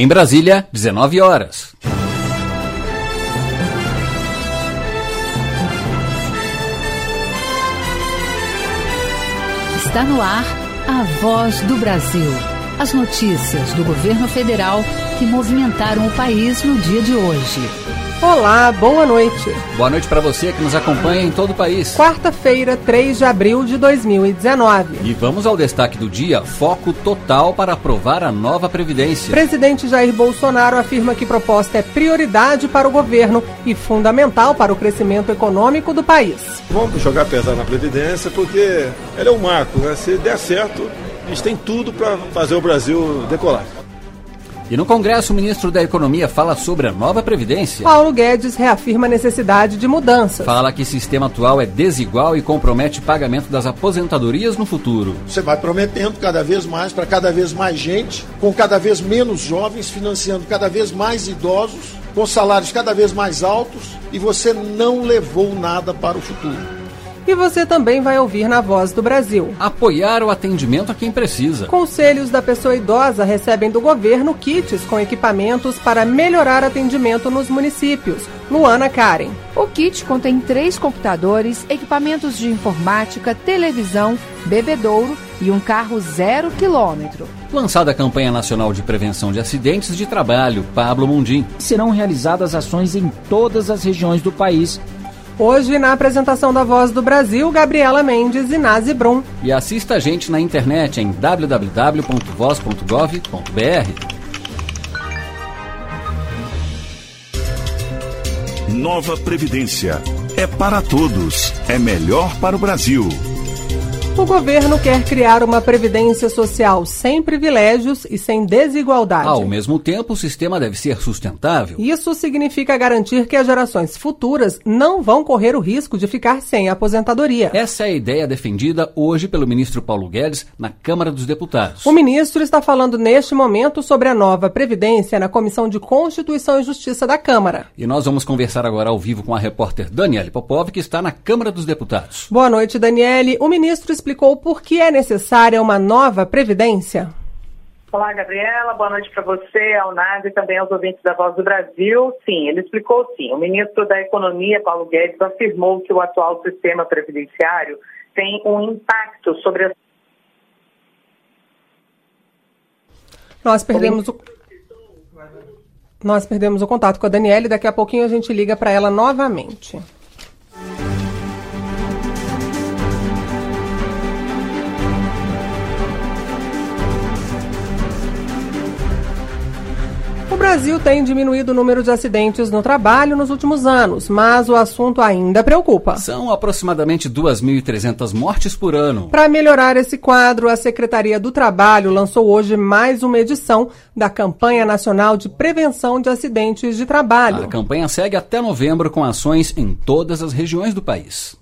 Em Brasília, 19 horas. Está no ar a voz do Brasil. As notícias do governo federal que movimentaram o país no dia de hoje. Olá, boa noite. Boa noite para você que nos acompanha em todo o país. Quarta-feira, 3 de abril de 2019. E vamos ao destaque do dia: foco total para aprovar a nova Previdência. Presidente Jair Bolsonaro afirma que proposta é prioridade para o governo e fundamental para o crescimento econômico do país. Vamos jogar pesado na Previdência porque ela é um marco, né? Se der certo, a gente tem tudo para fazer o Brasil decolar. E no Congresso, o ministro da Economia fala sobre a nova Previdência. Paulo Guedes reafirma a necessidade de mudanças. Fala que o sistema atual é desigual e compromete pagamento das aposentadorias no futuro. Você vai prometendo cada vez mais para cada vez mais gente, com cada vez menos jovens, financiando cada vez mais idosos, com salários cada vez mais altos e você não levou nada para o futuro. E você também vai ouvir na Voz do Brasil. Apoiar o atendimento a quem precisa. Conselhos da pessoa idosa recebem do governo kits com equipamentos para melhorar atendimento nos municípios. Luana Karen. O kit contém três computadores, equipamentos de informática, televisão, bebedouro e um carro zero quilômetro. Lançada a campanha nacional de prevenção de acidentes de trabalho, Pablo Mundim. Serão realizadas ações em todas as regiões do país Hoje, na apresentação da Voz do Brasil, Gabriela Mendes e Nazi Brum. E assista a gente na internet em www.voz.gov.br. Nova Previdência. É para todos. É melhor para o Brasil. O governo quer criar uma previdência social sem privilégios e sem desigualdade. Ao mesmo tempo, o sistema deve ser sustentável. Isso significa garantir que as gerações futuras não vão correr o risco de ficar sem aposentadoria. Essa é a ideia defendida hoje pelo ministro Paulo Guedes na Câmara dos Deputados. O ministro está falando neste momento sobre a nova previdência na Comissão de Constituição e Justiça da Câmara. E nós vamos conversar agora ao vivo com a repórter Daniele Popov, que está na Câmara dos Deputados. Boa noite, Daniele. O ministro explicou explicou por que é necessária uma nova Previdência? Olá, Gabriela. Boa noite para você, ao NAD e também aos ouvintes da Voz do Brasil. Sim, ele explicou sim. O ministro da Economia, Paulo Guedes, afirmou que o atual sistema previdenciário tem um impacto sobre a. Nós perdemos o. Nós perdemos o contato com a Daniela e daqui a pouquinho a gente liga para ela novamente. Brasil tem diminuído o número de acidentes no trabalho nos últimos anos, mas o assunto ainda preocupa. São aproximadamente 2.300 mortes por ano. Para melhorar esse quadro, a Secretaria do Trabalho lançou hoje mais uma edição da Campanha Nacional de Prevenção de Acidentes de Trabalho. A campanha segue até novembro com ações em todas as regiões do país.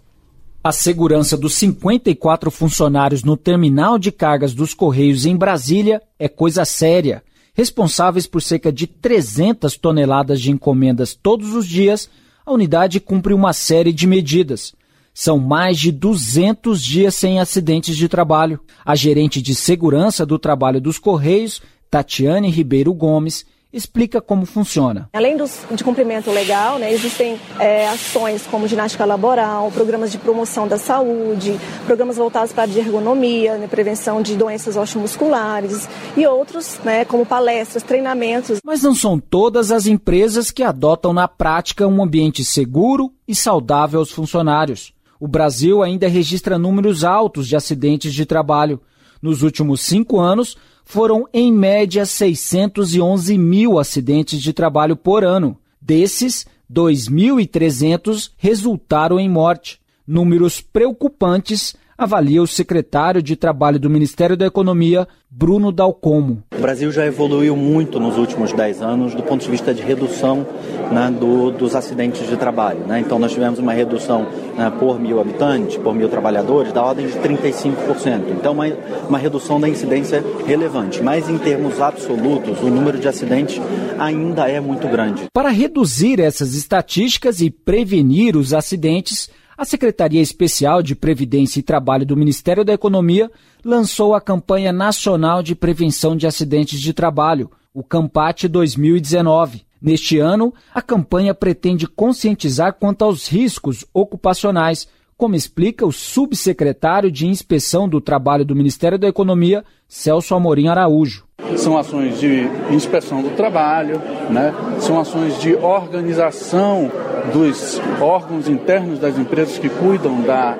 A segurança dos 54 funcionários no terminal de cargas dos Correios em Brasília é coisa séria responsáveis por cerca de 300 toneladas de encomendas todos os dias, a unidade cumpre uma série de medidas. São mais de 200 dias sem acidentes de trabalho. A gerente de segurança do trabalho dos Correios, Tatiane Ribeiro Gomes, explica como funciona. Além dos, de cumprimento legal, né, existem é, ações como ginástica laboral, programas de promoção da saúde, programas voltados para a ergonomia, né, prevenção de doenças osteomusculares e outros, né, como palestras, treinamentos. Mas não são todas as empresas que adotam na prática um ambiente seguro e saudável aos funcionários. O Brasil ainda registra números altos de acidentes de trabalho. Nos últimos cinco anos, foram em média 611 mil acidentes de trabalho por ano. Desses, 2.300 resultaram em morte. Números preocupantes avalia o secretário de Trabalho do Ministério da Economia, Bruno Dalcomo. O Brasil já evoluiu muito nos últimos 10 anos do ponto de vista de redução né, do, dos acidentes de trabalho. Né? Então, nós tivemos uma redução né, por mil habitantes, por mil trabalhadores, da ordem de 35%. Então, uma, uma redução da incidência relevante. Mas, em termos absolutos, o número de acidentes ainda é muito grande. Para reduzir essas estatísticas e prevenir os acidentes, a Secretaria Especial de Previdência e Trabalho do Ministério da Economia lançou a campanha nacional de prevenção de acidentes de trabalho. o Campate 2019. Neste ano, a campanha pretende conscientizar quanto aos riscos ocupacionais, como explica o subsecretário de Inspeção do Trabalho do Ministério da Economia, Celso Amorim Araújo. São ações de inspeção do trabalho, né? são ações de organização dos órgãos internos das empresas que cuidam da,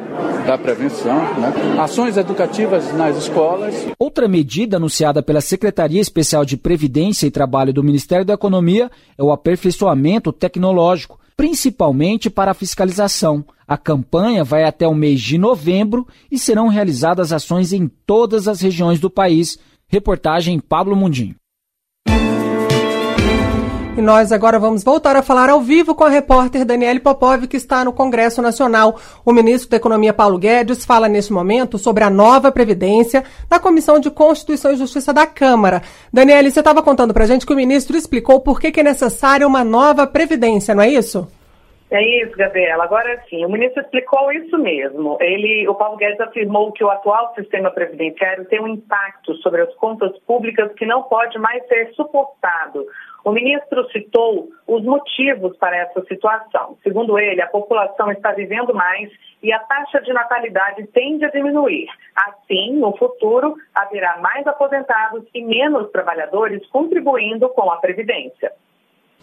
da prevenção, né? ações educativas nas escolas. Outra medida anunciada pela Secretaria Especial de Previdência e Trabalho do Ministério da Economia é o aperfeiçoamento tecnológico, principalmente para a fiscalização. A campanha vai até o mês de novembro e serão realizadas ações em todas as regiões do país. Reportagem Pablo Mundim. E nós agora vamos voltar a falar ao vivo com a repórter Daniele Popov, que está no Congresso Nacional. O ministro da Economia, Paulo Guedes, fala neste momento sobre a nova Previdência na Comissão de Constituição e Justiça da Câmara. Daniele, você estava contando para gente que o ministro explicou por que, que é necessária uma nova Previdência, não é isso? É isso, Gabriela. Agora sim, o ministro explicou isso mesmo. Ele, o Paulo Guedes afirmou que o atual sistema previdenciário tem um impacto sobre as contas públicas que não pode mais ser suportado. O ministro citou os motivos para essa situação. Segundo ele, a população está vivendo mais e a taxa de natalidade tende a diminuir. Assim, no futuro, haverá mais aposentados e menos trabalhadores contribuindo com a Previdência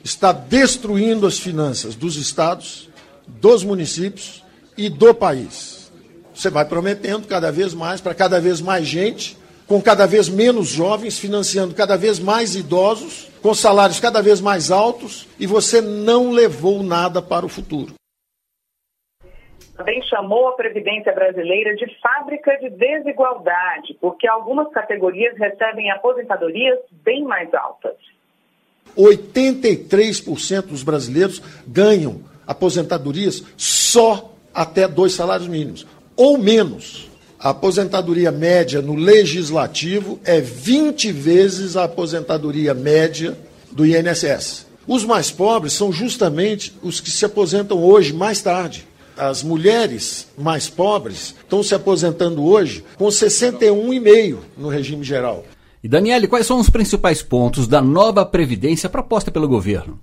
está destruindo as finanças dos estados, dos municípios e do país. Você vai prometendo cada vez mais para cada vez mais gente, com cada vez menos jovens, financiando cada vez mais idosos, com salários cada vez mais altos, e você não levou nada para o futuro. Também chamou a Previdência Brasileira de fábrica de desigualdade, porque algumas categorias recebem aposentadorias bem mais altas. 83% dos brasileiros ganham aposentadorias só até dois salários mínimos, ou menos. A aposentadoria média no legislativo é 20 vezes a aposentadoria média do INSS. Os mais pobres são justamente os que se aposentam hoje mais tarde. As mulheres mais pobres estão se aposentando hoje com 61,5 no regime geral. E Daniele, quais são os principais pontos da nova Previdência proposta pelo governo?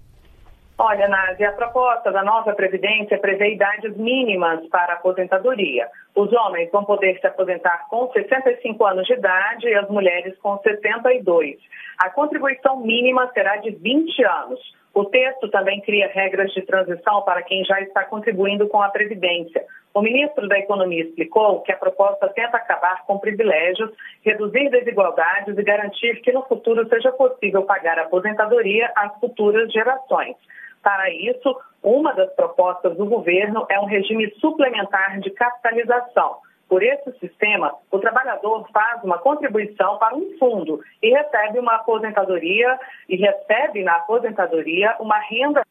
Olha, Nádia, a proposta da nova Previdência prevê idades mínimas para a aposentadoria. Os homens vão poder se aposentar com 65 anos de idade e as mulheres com 62. A contribuição mínima será de 20 anos. O texto também cria regras de transição para quem já está contribuindo com a Previdência. O ministro da Economia explicou que a proposta tenta acabar com privilégios, reduzir desigualdades e garantir que no futuro seja possível pagar a aposentadoria às futuras gerações. Para isso, uma das propostas do governo é um regime suplementar de capitalização por esse sistema, o trabalhador faz uma contribuição para um fundo e recebe uma aposentadoria e recebe na aposentadoria uma renda.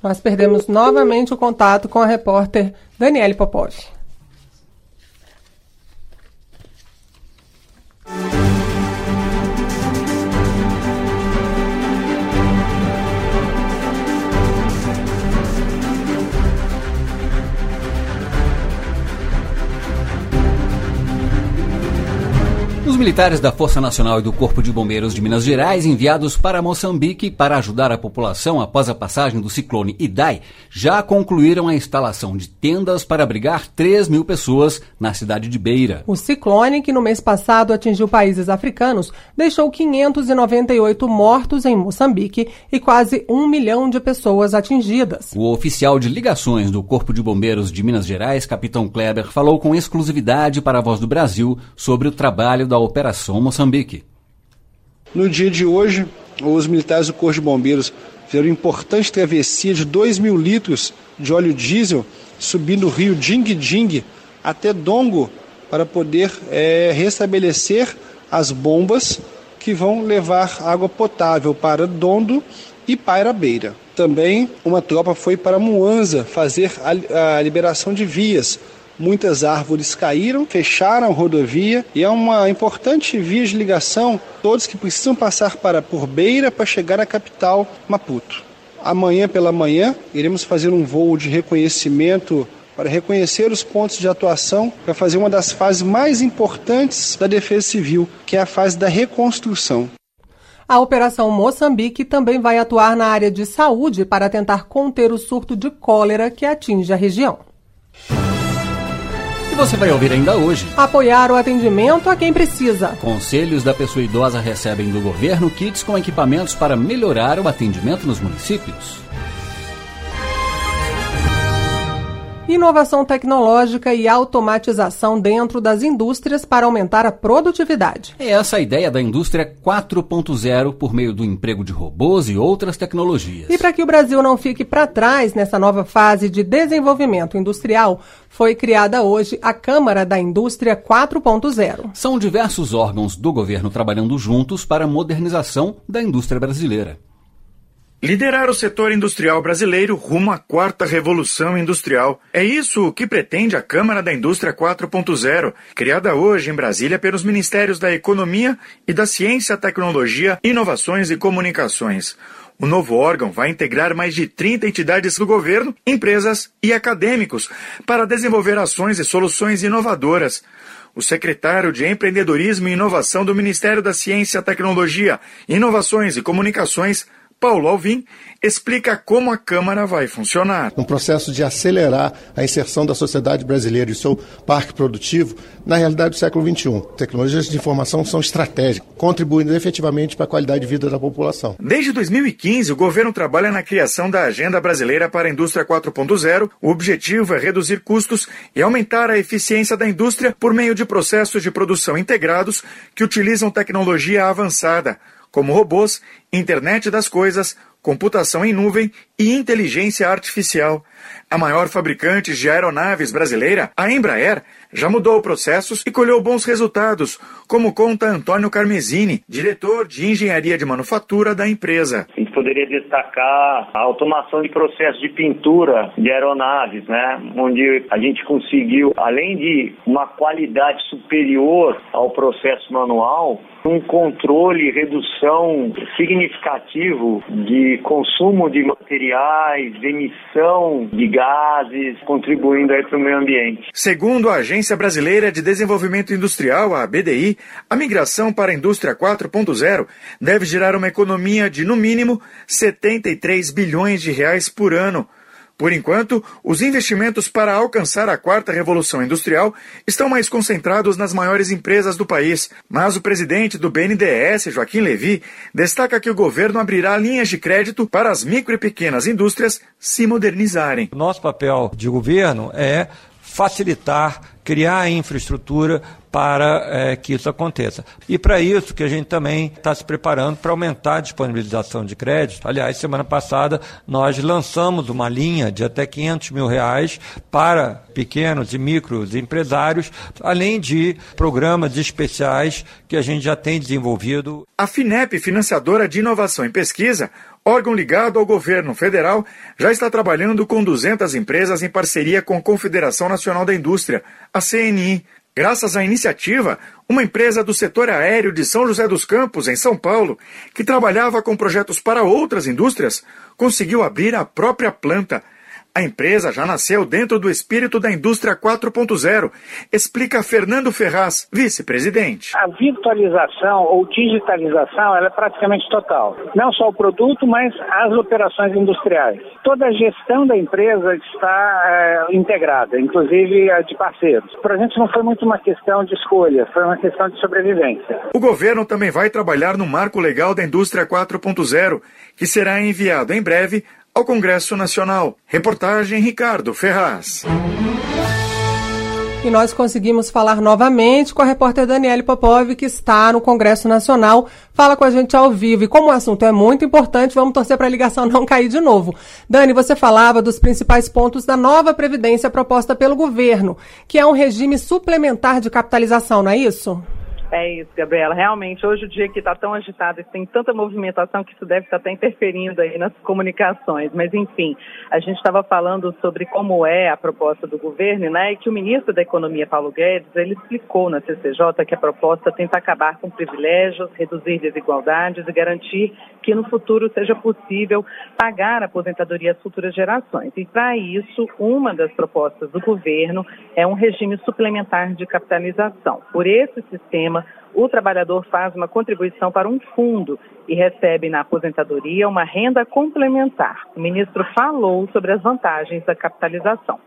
Nós perdemos novamente o contato com a repórter Daniele Popov. Militares da Força Nacional e do Corpo de Bombeiros de Minas Gerais, enviados para Moçambique para ajudar a população após a passagem do ciclone Idai, já concluíram a instalação de tendas para abrigar 3 mil pessoas na cidade de Beira. O ciclone, que no mês passado atingiu países africanos, deixou 598 mortos em Moçambique e quase um milhão de pessoas atingidas. O oficial de ligações do Corpo de Bombeiros de Minas Gerais, capitão Kleber, falou com exclusividade para a Voz do Brasil sobre o trabalho da Operação Moçambique. No dia de hoje, os militares do Corpo de Bombeiros fizeram importante travessia de 2 mil litros de óleo diesel subindo o rio Ding Ding até Dongo para poder é, restabelecer as bombas que vão levar água potável para Dondo e Pairabeira. Também uma tropa foi para Muanza fazer a, a liberação de vias muitas árvores caíram, fecharam a rodovia e é uma importante via de ligação todos que precisam passar para por Beira para chegar à capital Maputo. Amanhã pela manhã iremos fazer um voo de reconhecimento para reconhecer os pontos de atuação para fazer uma das fases mais importantes da defesa civil, que é a fase da reconstrução. A Operação Moçambique também vai atuar na área de saúde para tentar conter o surto de cólera que atinge a região. E você vai ouvir ainda hoje. Apoiar o atendimento a quem precisa. Conselhos da pessoa idosa recebem do governo kits com equipamentos para melhorar o atendimento nos municípios. Inovação tecnológica e automatização dentro das indústrias para aumentar a produtividade. É essa a ideia da indústria 4.0 por meio do emprego de robôs e outras tecnologias. E para que o Brasil não fique para trás nessa nova fase de desenvolvimento industrial, foi criada hoje a Câmara da Indústria 4.0. São diversos órgãos do governo trabalhando juntos para a modernização da indústria brasileira. Liderar o setor industrial brasileiro rumo à quarta revolução industrial. É isso que pretende a Câmara da Indústria 4.0, criada hoje em Brasília pelos Ministérios da Economia e da Ciência, Tecnologia, Inovações e Comunicações. O novo órgão vai integrar mais de 30 entidades do governo, empresas e acadêmicos para desenvolver ações e soluções inovadoras. O secretário de Empreendedorismo e Inovação do Ministério da Ciência, Tecnologia, Inovações e Comunicações, Paulo Alvim explica como a Câmara vai funcionar. Um processo de acelerar a inserção da sociedade brasileira e seu parque produtivo na realidade do século XXI. Tecnologias de informação são estratégicas, contribuindo efetivamente para a qualidade de vida da população. Desde 2015, o governo trabalha na criação da Agenda Brasileira para a Indústria 4.0. O objetivo é reduzir custos e aumentar a eficiência da indústria por meio de processos de produção integrados que utilizam tecnologia avançada como robôs, internet das coisas, computação em nuvem e inteligência artificial. A maior fabricante de aeronaves brasileira, a Embraer, já mudou processos e colheu bons resultados, como conta Antônio Carmesini, diretor de engenharia de manufatura da empresa. A gente poderia destacar a automação de processos de pintura de aeronaves, né? onde a gente conseguiu, além de uma qualidade superior ao processo manual, um controle e redução significativo de consumo de materiais, de emissão de gases, contribuindo aí para o meio ambiente. Segundo a Agência Brasileira de Desenvolvimento Industrial, a BDI, a migração para a indústria 4.0 deve gerar uma economia de no mínimo 73 bilhões de reais por ano por enquanto, os investimentos para alcançar a quarta revolução industrial estão mais concentrados nas maiores empresas do país, mas o presidente do BNDES, Joaquim Levi, destaca que o governo abrirá linhas de crédito para as micro e pequenas indústrias se modernizarem. Nosso papel de governo é facilitar, criar a infraestrutura para é, que isso aconteça. E para isso que a gente também está se preparando para aumentar a disponibilização de crédito. Aliás, semana passada nós lançamos uma linha de até 500 mil reais para pequenos e micros empresários, além de programas especiais que a gente já tem desenvolvido. A FINEP, financiadora de inovação e pesquisa, órgão ligado ao governo federal, já está trabalhando com 200 empresas em parceria com a Confederação Nacional da Indústria, a CNI, Graças à iniciativa, uma empresa do setor aéreo de São José dos Campos, em São Paulo, que trabalhava com projetos para outras indústrias, conseguiu abrir a própria planta a empresa já nasceu dentro do espírito da indústria 4.0, explica Fernando Ferraz, vice-presidente. A virtualização ou digitalização é praticamente total. Não só o produto, mas as operações industriais. Toda a gestão da empresa está é, integrada, inclusive a de parceiros. Para a gente não foi muito uma questão de escolha, foi uma questão de sobrevivência. O governo também vai trabalhar no marco legal da indústria 4.0, que será enviado em breve ao Congresso Nacional. Reportagem Ricardo Ferraz. E nós conseguimos falar novamente com a repórter Daniele Popov, que está no Congresso Nacional, fala com a gente ao vivo. E como o assunto é muito importante, vamos torcer para a ligação não cair de novo. Dani, você falava dos principais pontos da nova Previdência proposta pelo governo, que é um regime suplementar de capitalização, não é isso? É isso, Gabriela. Realmente, hoje o dia que está tão agitado e tem tanta movimentação que isso deve estar até interferindo aí nas comunicações. Mas, enfim, a gente estava falando sobre como é a proposta do governo, né? E que o ministro da Economia, Paulo Guedes, ele explicou na CCJ que a proposta tenta acabar com privilégios, reduzir desigualdades e garantir que no futuro seja possível pagar a aposentadoria às futuras gerações. E, para isso, uma das propostas do governo é um regime suplementar de capitalização. Por esse sistema, o trabalhador faz uma contribuição para um fundo e recebe na aposentadoria uma renda complementar. O ministro falou sobre as vantagens da capitalização.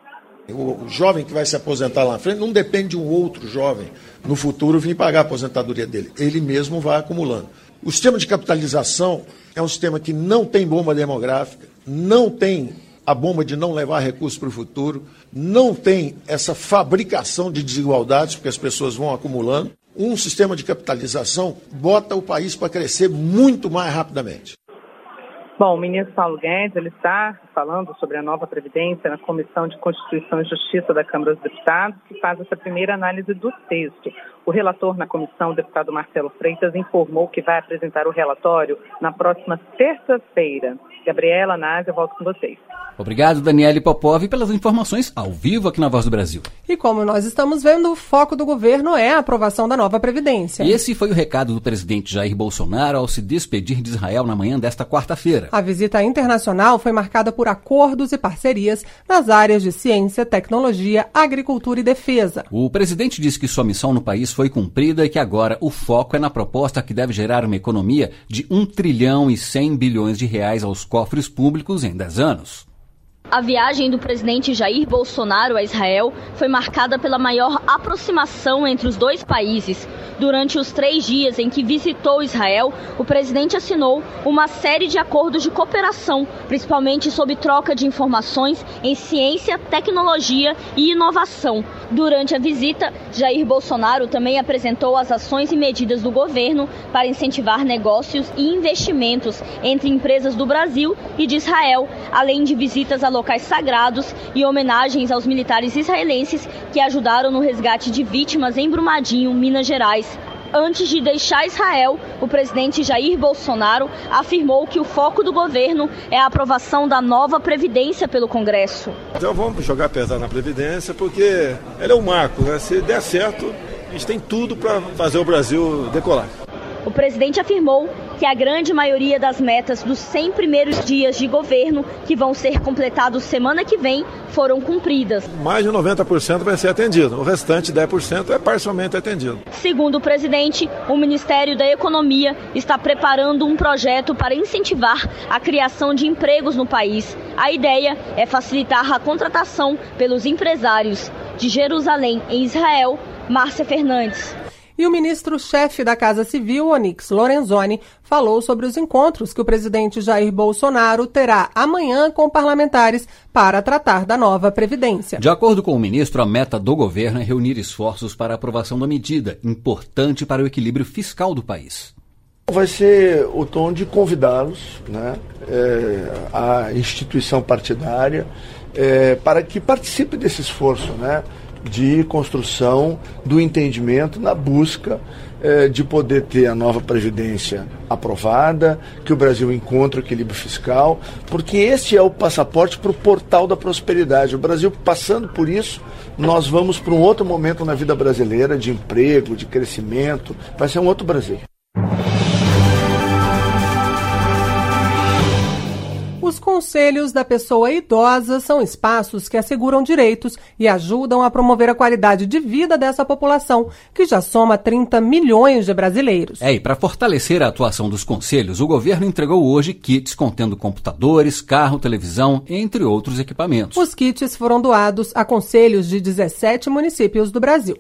O jovem que vai se aposentar lá na frente não depende de um outro jovem no futuro vir pagar a aposentadoria dele. Ele mesmo vai acumulando. O sistema de capitalização é um sistema que não tem bomba demográfica, não tem a bomba de não levar recursos para o futuro, não tem essa fabricação de desigualdades, porque as pessoas vão acumulando um sistema de capitalização bota o país para crescer muito mais rapidamente. Bom, o ministro Paulo Guedes ele está falando sobre a nova Previdência na Comissão de Constituição e Justiça da Câmara dos Deputados, que faz essa primeira análise do texto. O relator na comissão, o deputado Marcelo Freitas, informou que vai apresentar o relatório na próxima terça-feira. Gabriela, Nádia, eu volto com vocês. Obrigado, Daniele Popov, pelas informações ao vivo aqui na Voz do Brasil. E como nós estamos vendo, o foco do governo é a aprovação da nova Previdência. Esse foi o recado do presidente Jair Bolsonaro ao se despedir de Israel na manhã desta quarta-feira. A visita internacional foi marcada por acordos e parcerias nas áreas de ciência, tecnologia, agricultura e defesa. O presidente disse que sua missão no país foi cumprida e que agora o foco é na proposta que deve gerar uma economia de 1 trilhão e 100 bilhões de reais aos cofres públicos em 10 anos. A viagem do presidente Jair Bolsonaro a Israel foi marcada pela maior aproximação entre os dois países. Durante os três dias em que visitou Israel, o presidente assinou uma série de acordos de cooperação, principalmente sobre troca de informações em ciência, tecnologia e inovação. Durante a visita, Jair Bolsonaro também apresentou as ações e medidas do governo para incentivar negócios e investimentos entre empresas do Brasil e de Israel, além de visitas a locais sagrados e homenagens aos militares israelenses que ajudaram no resgate de vítimas em Brumadinho, Minas Gerais. Antes de deixar Israel, o presidente Jair Bolsonaro afirmou que o foco do governo é a aprovação da nova Previdência pelo Congresso. Então vamos jogar pesado na Previdência, porque ela é um marco, né? Se der certo, a gente tem tudo para fazer o Brasil decolar. O presidente afirmou que a grande maioria das metas dos 100 primeiros dias de governo, que vão ser completados semana que vem, foram cumpridas. Mais de 90% vai ser atendido, o restante 10% é parcialmente atendido. Segundo o presidente, o Ministério da Economia está preparando um projeto para incentivar a criação de empregos no país. A ideia é facilitar a contratação pelos empresários. De Jerusalém, em Israel, Márcia Fernandes. E o ministro-chefe da Casa Civil, Onix Lorenzoni, falou sobre os encontros que o presidente Jair Bolsonaro terá amanhã com parlamentares para tratar da nova Previdência. De acordo com o ministro, a meta do governo é reunir esforços para a aprovação da medida, importante para o equilíbrio fiscal do país. Vai ser o tom de convidá-los, né, é, a instituição partidária, é, para que participe desse esforço, né? De construção do entendimento na busca eh, de poder ter a nova Previdência aprovada, que o Brasil encontre o equilíbrio fiscal, porque este é o passaporte para o portal da prosperidade. O Brasil passando por isso, nós vamos para um outro momento na vida brasileira de emprego, de crescimento, vai ser um outro Brasil. Os conselhos da pessoa idosa são espaços que asseguram direitos e ajudam a promover a qualidade de vida dessa população, que já soma 30 milhões de brasileiros. É, e para fortalecer a atuação dos conselhos, o governo entregou hoje kits contendo computadores, carro, televisão, entre outros equipamentos. Os kits foram doados a conselhos de 17 municípios do Brasil.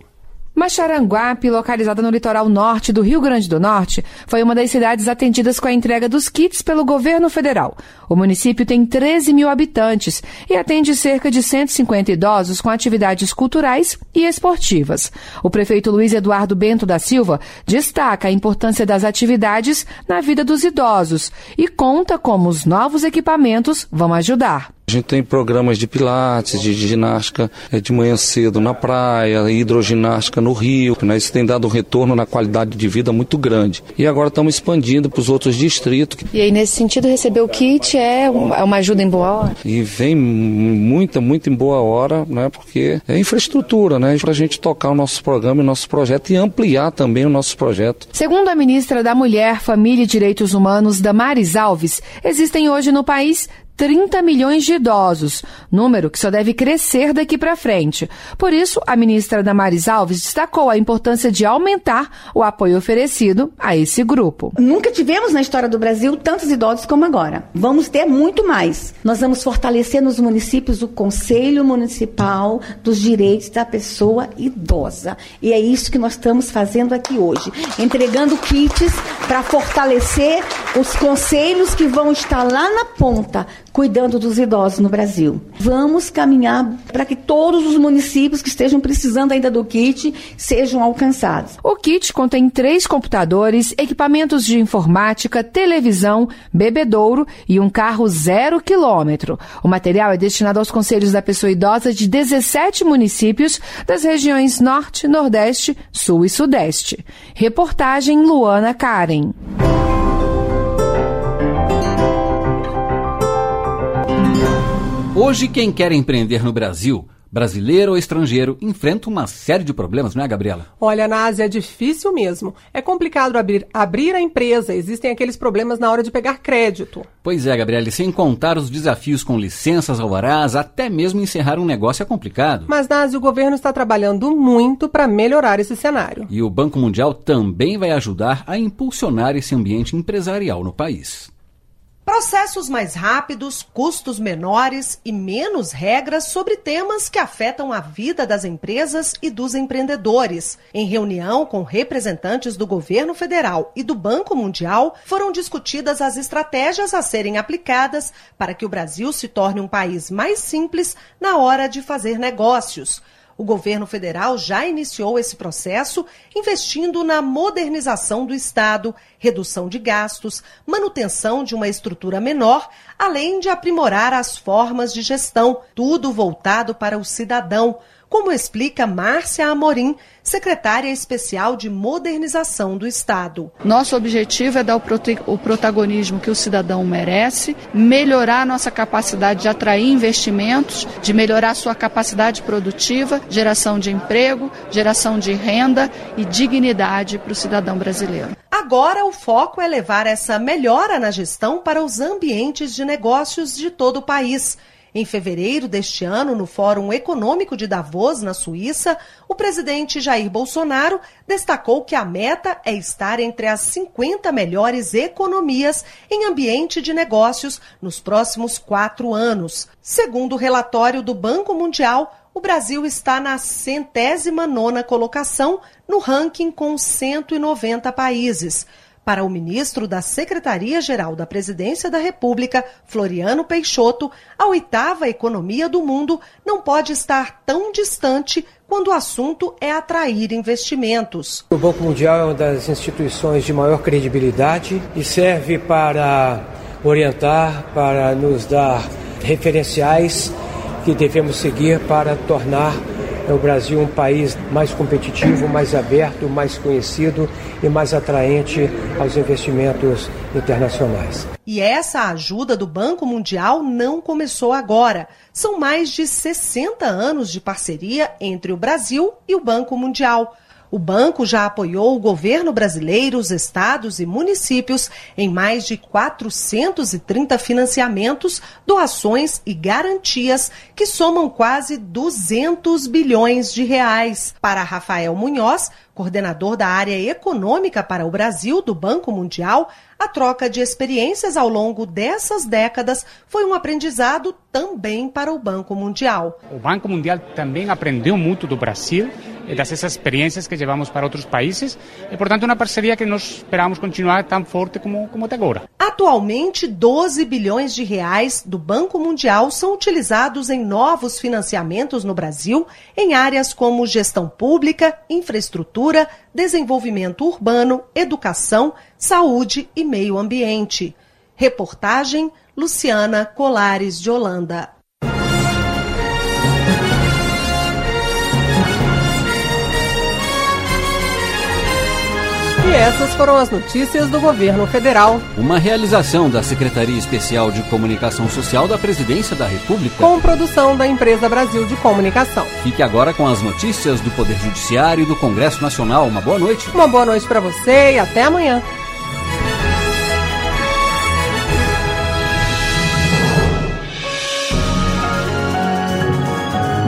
Macharanguape, localizada no litoral norte do Rio Grande do Norte, foi uma das cidades atendidas com a entrega dos kits pelo governo federal. O município tem 13 mil habitantes e atende cerca de 150 idosos com atividades culturais e esportivas. O prefeito Luiz Eduardo Bento da Silva destaca a importância das atividades na vida dos idosos e conta como os novos equipamentos vão ajudar. A gente tem programas de pilates, de ginástica é, de manhã cedo na praia, hidroginástica no rio. Né? Isso tem dado um retorno na qualidade de vida muito grande. E agora estamos expandindo para os outros distritos. E aí, nesse sentido, receber o kit é, é uma ajuda em boa hora? E vem muita, muito em boa hora, né? porque é infraestrutura, né? para a gente tocar o nosso programa e nosso projeto e ampliar também o nosso projeto. Segundo a ministra da Mulher, Família e Direitos Humanos, Damares Alves, existem hoje no país 30 milhões de idosos, número que só deve crescer daqui para frente. Por isso, a ministra Damares Alves destacou a importância de aumentar o apoio oferecido a esse grupo. Nunca tivemos na história do Brasil tantos idosos como agora. Vamos ter muito mais. Nós vamos fortalecer nos municípios o Conselho Municipal dos Direitos da Pessoa Idosa. E é isso que nós estamos fazendo aqui hoje, entregando kits para fortalecer os conselhos que vão estar lá na ponta cuidando dos idosos no Brasil. Vamos caminhar para que todos os municípios que estejam precisando ainda do kit sejam alcançados. O kit contém três computadores, equipamentos de informática, televisão, bebedouro e um carro zero quilômetro. O material é destinado aos conselhos da pessoa idosa de 17 municípios das regiões Norte, Nordeste, Sul e Sudeste. Reportagem Luana Karen. Hoje, quem quer empreender no Brasil, brasileiro ou estrangeiro, enfrenta uma série de problemas, não é, Gabriela? Olha, na Ásia é difícil mesmo. É complicado abrir, abrir a empresa, existem aqueles problemas na hora de pegar crédito. Pois é, Gabriela, e sem contar os desafios com licenças, alvarás, até mesmo encerrar um negócio é complicado. Mas na Ásia o governo está trabalhando muito para melhorar esse cenário. E o Banco Mundial também vai ajudar a impulsionar esse ambiente empresarial no país. Processos mais rápidos, custos menores e menos regras sobre temas que afetam a vida das empresas e dos empreendedores. Em reunião com representantes do governo federal e do Banco Mundial, foram discutidas as estratégias a serem aplicadas para que o Brasil se torne um país mais simples na hora de fazer negócios. O governo federal já iniciou esse processo, investindo na modernização do Estado, redução de gastos, manutenção de uma estrutura menor, além de aprimorar as formas de gestão, tudo voltado para o cidadão como explica Márcia Amorim, secretária especial de modernização do Estado. Nosso objetivo é dar o protagonismo que o cidadão merece, melhorar nossa capacidade de atrair investimentos, de melhorar sua capacidade produtiva, geração de emprego, geração de renda e dignidade para o cidadão brasileiro. Agora o foco é levar essa melhora na gestão para os ambientes de negócios de todo o país. Em fevereiro deste ano, no Fórum Econômico de Davos, na Suíça, o presidente Jair Bolsonaro destacou que a meta é estar entre as 50 melhores economias em ambiente de negócios nos próximos quatro anos. Segundo o relatório do Banco Mundial, o Brasil está na centésima nona colocação no ranking com 190 países. Para o ministro da Secretaria-Geral da Presidência da República, Floriano Peixoto, a oitava economia do mundo não pode estar tão distante quando o assunto é atrair investimentos. O Banco Mundial é uma das instituições de maior credibilidade e serve para orientar, para nos dar referenciais que devemos seguir para tornar é o Brasil um país mais competitivo, mais aberto, mais conhecido e mais atraente aos investimentos internacionais. E essa ajuda do Banco Mundial não começou agora. São mais de 60 anos de parceria entre o Brasil e o Banco Mundial. O banco já apoiou o governo brasileiro, os estados e municípios em mais de 430 financiamentos, doações e garantias que somam quase 200 bilhões de reais. Para Rafael Munhoz, coordenador da área econômica para o Brasil do Banco Mundial, a troca de experiências ao longo dessas décadas foi um aprendizado também para o Banco Mundial. O Banco Mundial também aprendeu muito do Brasil dessas experiências que levamos para outros países e, portanto, uma parceria que nós esperamos continuar tão forte como, como até agora. Atualmente, 12 bilhões de reais do Banco Mundial são utilizados em novos financiamentos no Brasil em áreas como gestão pública, infraestrutura, desenvolvimento urbano, educação, saúde e meio ambiente. Reportagem Luciana Colares de Holanda. Essas foram as notícias do governo federal. Uma realização da Secretaria Especial de Comunicação Social da Presidência da República. Com produção da Empresa Brasil de Comunicação. Fique agora com as notícias do Poder Judiciário e do Congresso Nacional. Uma boa noite. Uma boa noite para você e até amanhã.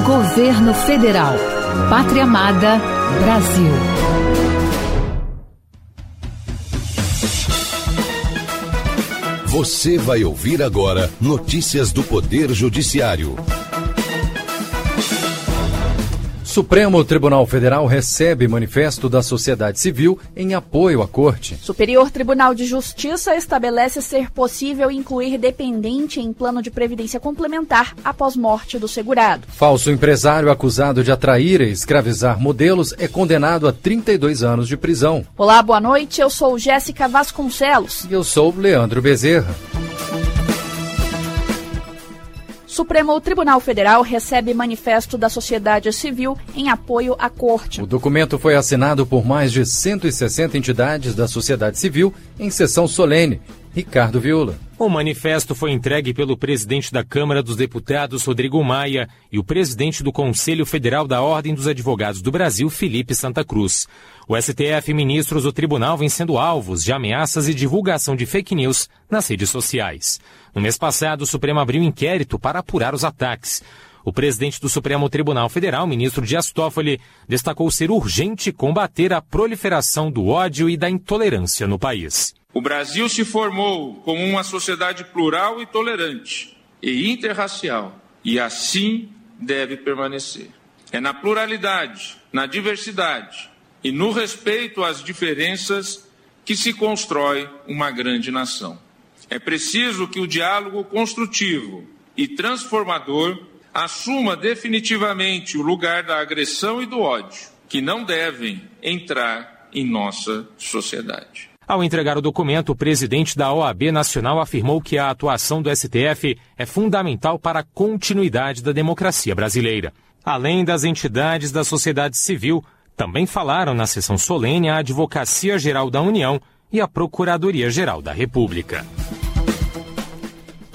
Governo Federal. Pátria Amada, Brasil. Você vai ouvir agora notícias do Poder Judiciário. Supremo Tribunal Federal recebe manifesto da sociedade civil em apoio à Corte. Superior Tribunal de Justiça estabelece ser possível incluir dependente em plano de previdência complementar após morte do segurado. Falso empresário acusado de atrair e escravizar modelos é condenado a 32 anos de prisão. Olá, boa noite. Eu sou Jéssica Vasconcelos. E eu sou Leandro Bezerra. Supremo Tribunal Federal recebe manifesto da sociedade civil em apoio à Corte. O documento foi assinado por mais de 160 entidades da sociedade civil em sessão solene. Ricardo Viola. O manifesto foi entregue pelo presidente da Câmara dos Deputados, Rodrigo Maia, e o presidente do Conselho Federal da Ordem dos Advogados do Brasil, Felipe Santa Cruz. O STF e ministros do tribunal vêm sendo alvos de ameaças e divulgação de fake news nas redes sociais. No mês passado, o Supremo abriu inquérito para apurar os ataques. O presidente do Supremo Tribunal Federal, ministro Dias Toffoli, destacou ser urgente combater a proliferação do ódio e da intolerância no país. O Brasil se formou como uma sociedade plural e tolerante e interracial, e assim deve permanecer. É na pluralidade, na diversidade e no respeito às diferenças que se constrói uma grande nação. É preciso que o diálogo construtivo e transformador assuma definitivamente o lugar da agressão e do ódio, que não devem entrar em nossa sociedade. Ao entregar o documento, o presidente da OAB Nacional afirmou que a atuação do STF é fundamental para a continuidade da democracia brasileira. Além das entidades da sociedade civil, também falaram na sessão solene a Advocacia Geral da União e a Procuradoria-Geral da República.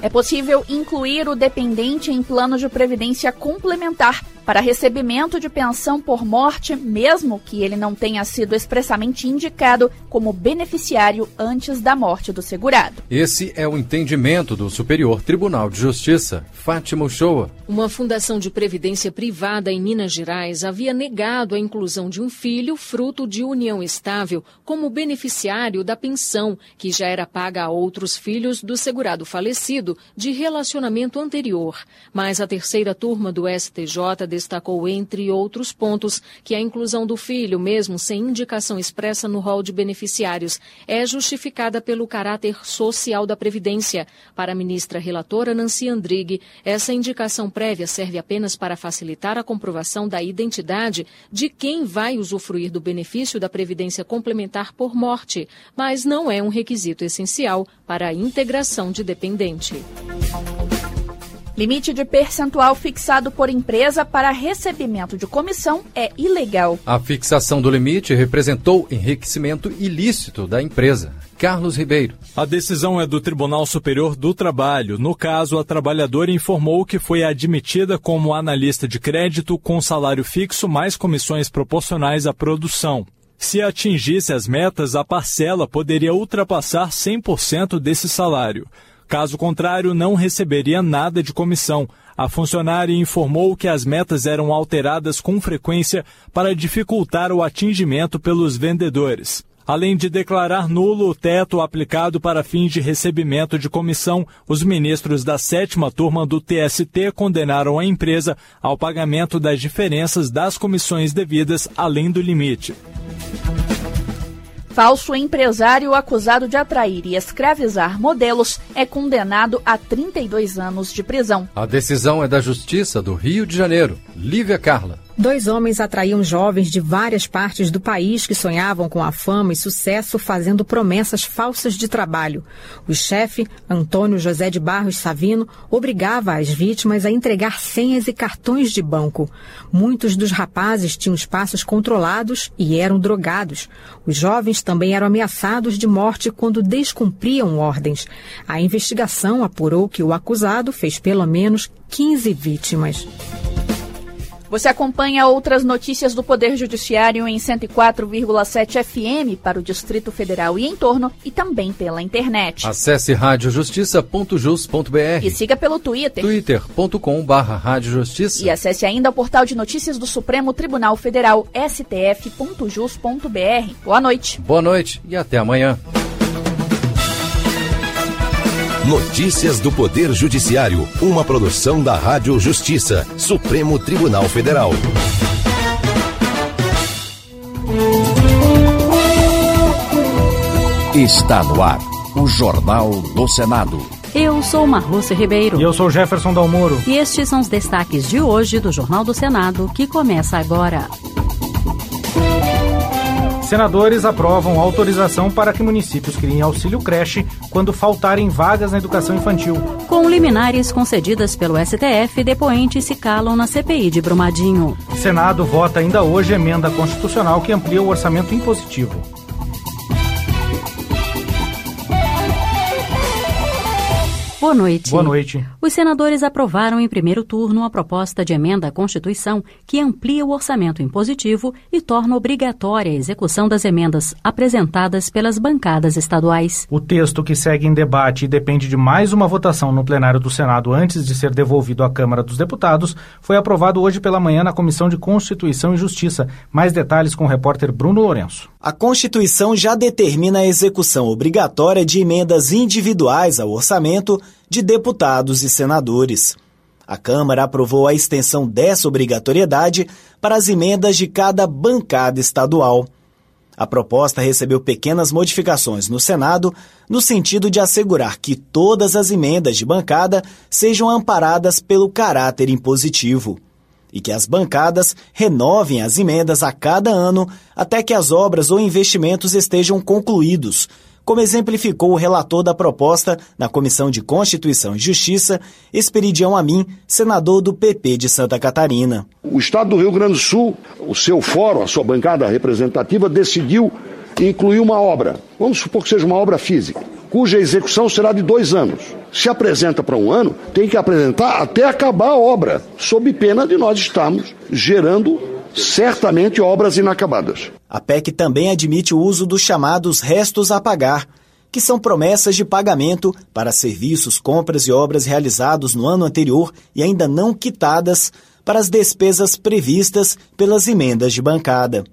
É possível incluir o dependente em plano de previdência complementar para recebimento de pensão por morte, mesmo que ele não tenha sido expressamente indicado como beneficiário antes da morte do segurado. Esse é o entendimento do Superior Tribunal de Justiça, Fátima Uchoa. Uma fundação de previdência privada em Minas Gerais havia negado a inclusão de um filho fruto de união estável como beneficiário da pensão, que já era paga a outros filhos do segurado falecido de relacionamento anterior. Mas a terceira turma do STJ destacou, entre outros pontos, que a inclusão do filho, mesmo sem indicação expressa no rol de beneficiários, é justificada pelo caráter social da Previdência. Para a ministra relatora Nancy Andrighi, essa indicação prévia serve apenas para facilitar a comprovação da identidade de quem vai usufruir do benefício da Previdência complementar por morte, mas não é um requisito essencial para a integração de dependente. Limite de percentual fixado por empresa para recebimento de comissão é ilegal. A fixação do limite representou enriquecimento ilícito da empresa. Carlos Ribeiro. A decisão é do Tribunal Superior do Trabalho. No caso, a trabalhadora informou que foi admitida como analista de crédito com salário fixo mais comissões proporcionais à produção. Se atingisse as metas, a parcela poderia ultrapassar 100% desse salário. Caso contrário, não receberia nada de comissão. A funcionária informou que as metas eram alteradas com frequência para dificultar o atingimento pelos vendedores. Além de declarar nulo o teto aplicado para fins de recebimento de comissão, os ministros da sétima turma do TST condenaram a empresa ao pagamento das diferenças das comissões devidas além do limite. Falso empresário acusado de atrair e escravizar modelos é condenado a 32 anos de prisão. A decisão é da Justiça do Rio de Janeiro. Lívia Carla. Dois homens atraíam jovens de várias partes do país que sonhavam com a fama e sucesso fazendo promessas falsas de trabalho. O chefe, Antônio José de Barros Savino, obrigava as vítimas a entregar senhas e cartões de banco. Muitos dos rapazes tinham espaços controlados e eram drogados. Os jovens também eram ameaçados de morte quando descumpriam ordens. A investigação apurou que o acusado fez pelo menos 15 vítimas. Você acompanha outras notícias do Poder Judiciário em 104,7 FM para o Distrito Federal e em torno e também pela internet. Acesse radiojustiça.jus.br e siga pelo Twitter. twitter.com.br radiojustiça e acesse ainda o portal de notícias do Supremo Tribunal Federal stf.jus.br. Boa noite. Boa noite e até amanhã. Notícias do Poder Judiciário, uma produção da Rádio Justiça, Supremo Tribunal Federal. Está no ar, o Jornal do Senado. Eu sou Marluce Ribeiro. E eu sou Jefferson Dalmoro. E estes são os destaques de hoje do Jornal do Senado, que começa agora. Senadores aprovam autorização para que municípios criem auxílio creche quando faltarem vagas na educação infantil. Com liminares concedidas pelo STF, depoentes se calam na CPI de Brumadinho. Senado vota ainda hoje emenda constitucional que amplia o orçamento impositivo. Boa noite. Boa noite. Os senadores aprovaram em primeiro turno a proposta de emenda à Constituição que amplia o orçamento impositivo e torna obrigatória a execução das emendas apresentadas pelas bancadas estaduais. O texto que segue em debate e depende de mais uma votação no plenário do Senado antes de ser devolvido à Câmara dos Deputados foi aprovado hoje pela manhã na Comissão de Constituição e Justiça. Mais detalhes com o repórter Bruno Lourenço. A Constituição já determina a execução obrigatória de emendas individuais ao orçamento de deputados e senadores. A Câmara aprovou a extensão dessa obrigatoriedade para as emendas de cada bancada estadual. A proposta recebeu pequenas modificações no Senado, no sentido de assegurar que todas as emendas de bancada sejam amparadas pelo caráter impositivo e que as bancadas renovem as emendas a cada ano até que as obras ou investimentos estejam concluídos, como exemplificou o relator da proposta na Comissão de Constituição e Justiça, Esperidião Amin, senador do PP de Santa Catarina. O Estado do Rio Grande do Sul, o seu fórum, a sua bancada representativa, decidiu incluir uma obra, vamos supor que seja uma obra física, cuja execução será de dois anos. Se apresenta para um ano, tem que apresentar até acabar a obra, sob pena de nós estarmos gerando certamente obras inacabadas. A PEC também admite o uso dos chamados restos a pagar, que são promessas de pagamento para serviços, compras e obras realizados no ano anterior e ainda não quitadas para as despesas previstas pelas emendas de bancada.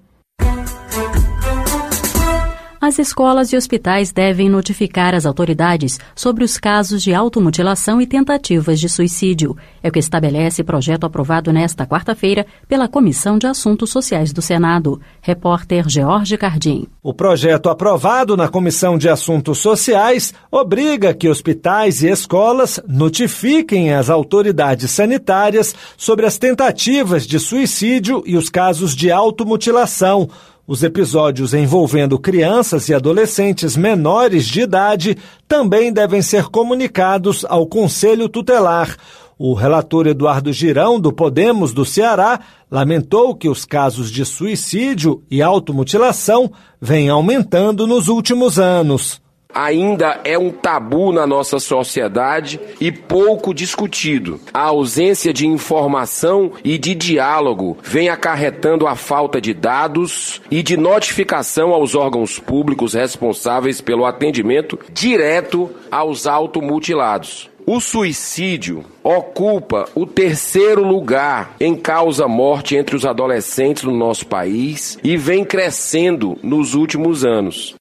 As escolas e hospitais devem notificar as autoridades sobre os casos de automutilação e tentativas de suicídio. É o que estabelece projeto aprovado nesta quarta-feira pela Comissão de Assuntos Sociais do Senado. Repórter George Cardim. O projeto aprovado na Comissão de Assuntos Sociais obriga que hospitais e escolas notifiquem as autoridades sanitárias sobre as tentativas de suicídio e os casos de automutilação. Os episódios envolvendo crianças e adolescentes menores de idade também devem ser comunicados ao Conselho Tutelar. O relator Eduardo Girão, do Podemos do Ceará, lamentou que os casos de suicídio e automutilação vêm aumentando nos últimos anos ainda é um tabu na nossa sociedade e pouco discutido. A ausência de informação e de diálogo vem acarretando a falta de dados e de notificação aos órgãos públicos responsáveis pelo atendimento direto aos automutilados. O suicídio ocupa o terceiro lugar em causa morte entre os adolescentes no nosso país e vem crescendo nos últimos anos.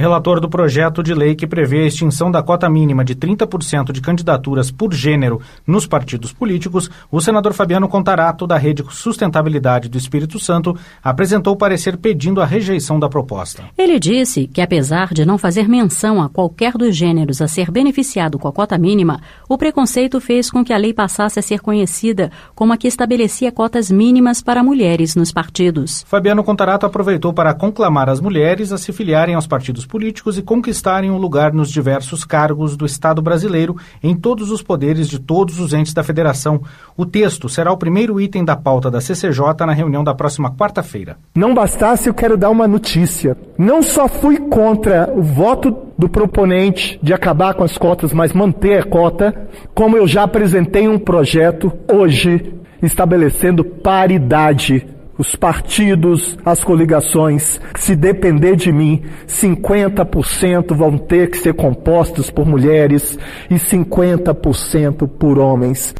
Relator do projeto de lei que prevê a extinção da cota mínima de 30% de candidaturas por gênero nos partidos políticos, o senador Fabiano Contarato, da Rede Sustentabilidade do Espírito Santo, apresentou parecer pedindo a rejeição da proposta. Ele disse que, apesar de não fazer menção a qualquer dos gêneros a ser beneficiado com a cota mínima, o preconceito fez com que a lei passasse a ser conhecida como a que estabelecia cotas mínimas para mulheres nos partidos. Fabiano Contarato aproveitou para conclamar as mulheres a se filiarem aos partidos políticos e conquistarem um lugar nos diversos cargos do Estado brasileiro em todos os poderes de todos os entes da federação. O texto será o primeiro item da pauta da CCJ na reunião da próxima quarta-feira. Não bastasse, eu quero dar uma notícia. Não só fui contra o voto do proponente de acabar com as cotas, mas manter a cota, como eu já apresentei um projeto hoje estabelecendo paridade os partidos, as coligações, se depender de mim, 50% vão ter que ser compostos por mulheres e 50% por homens.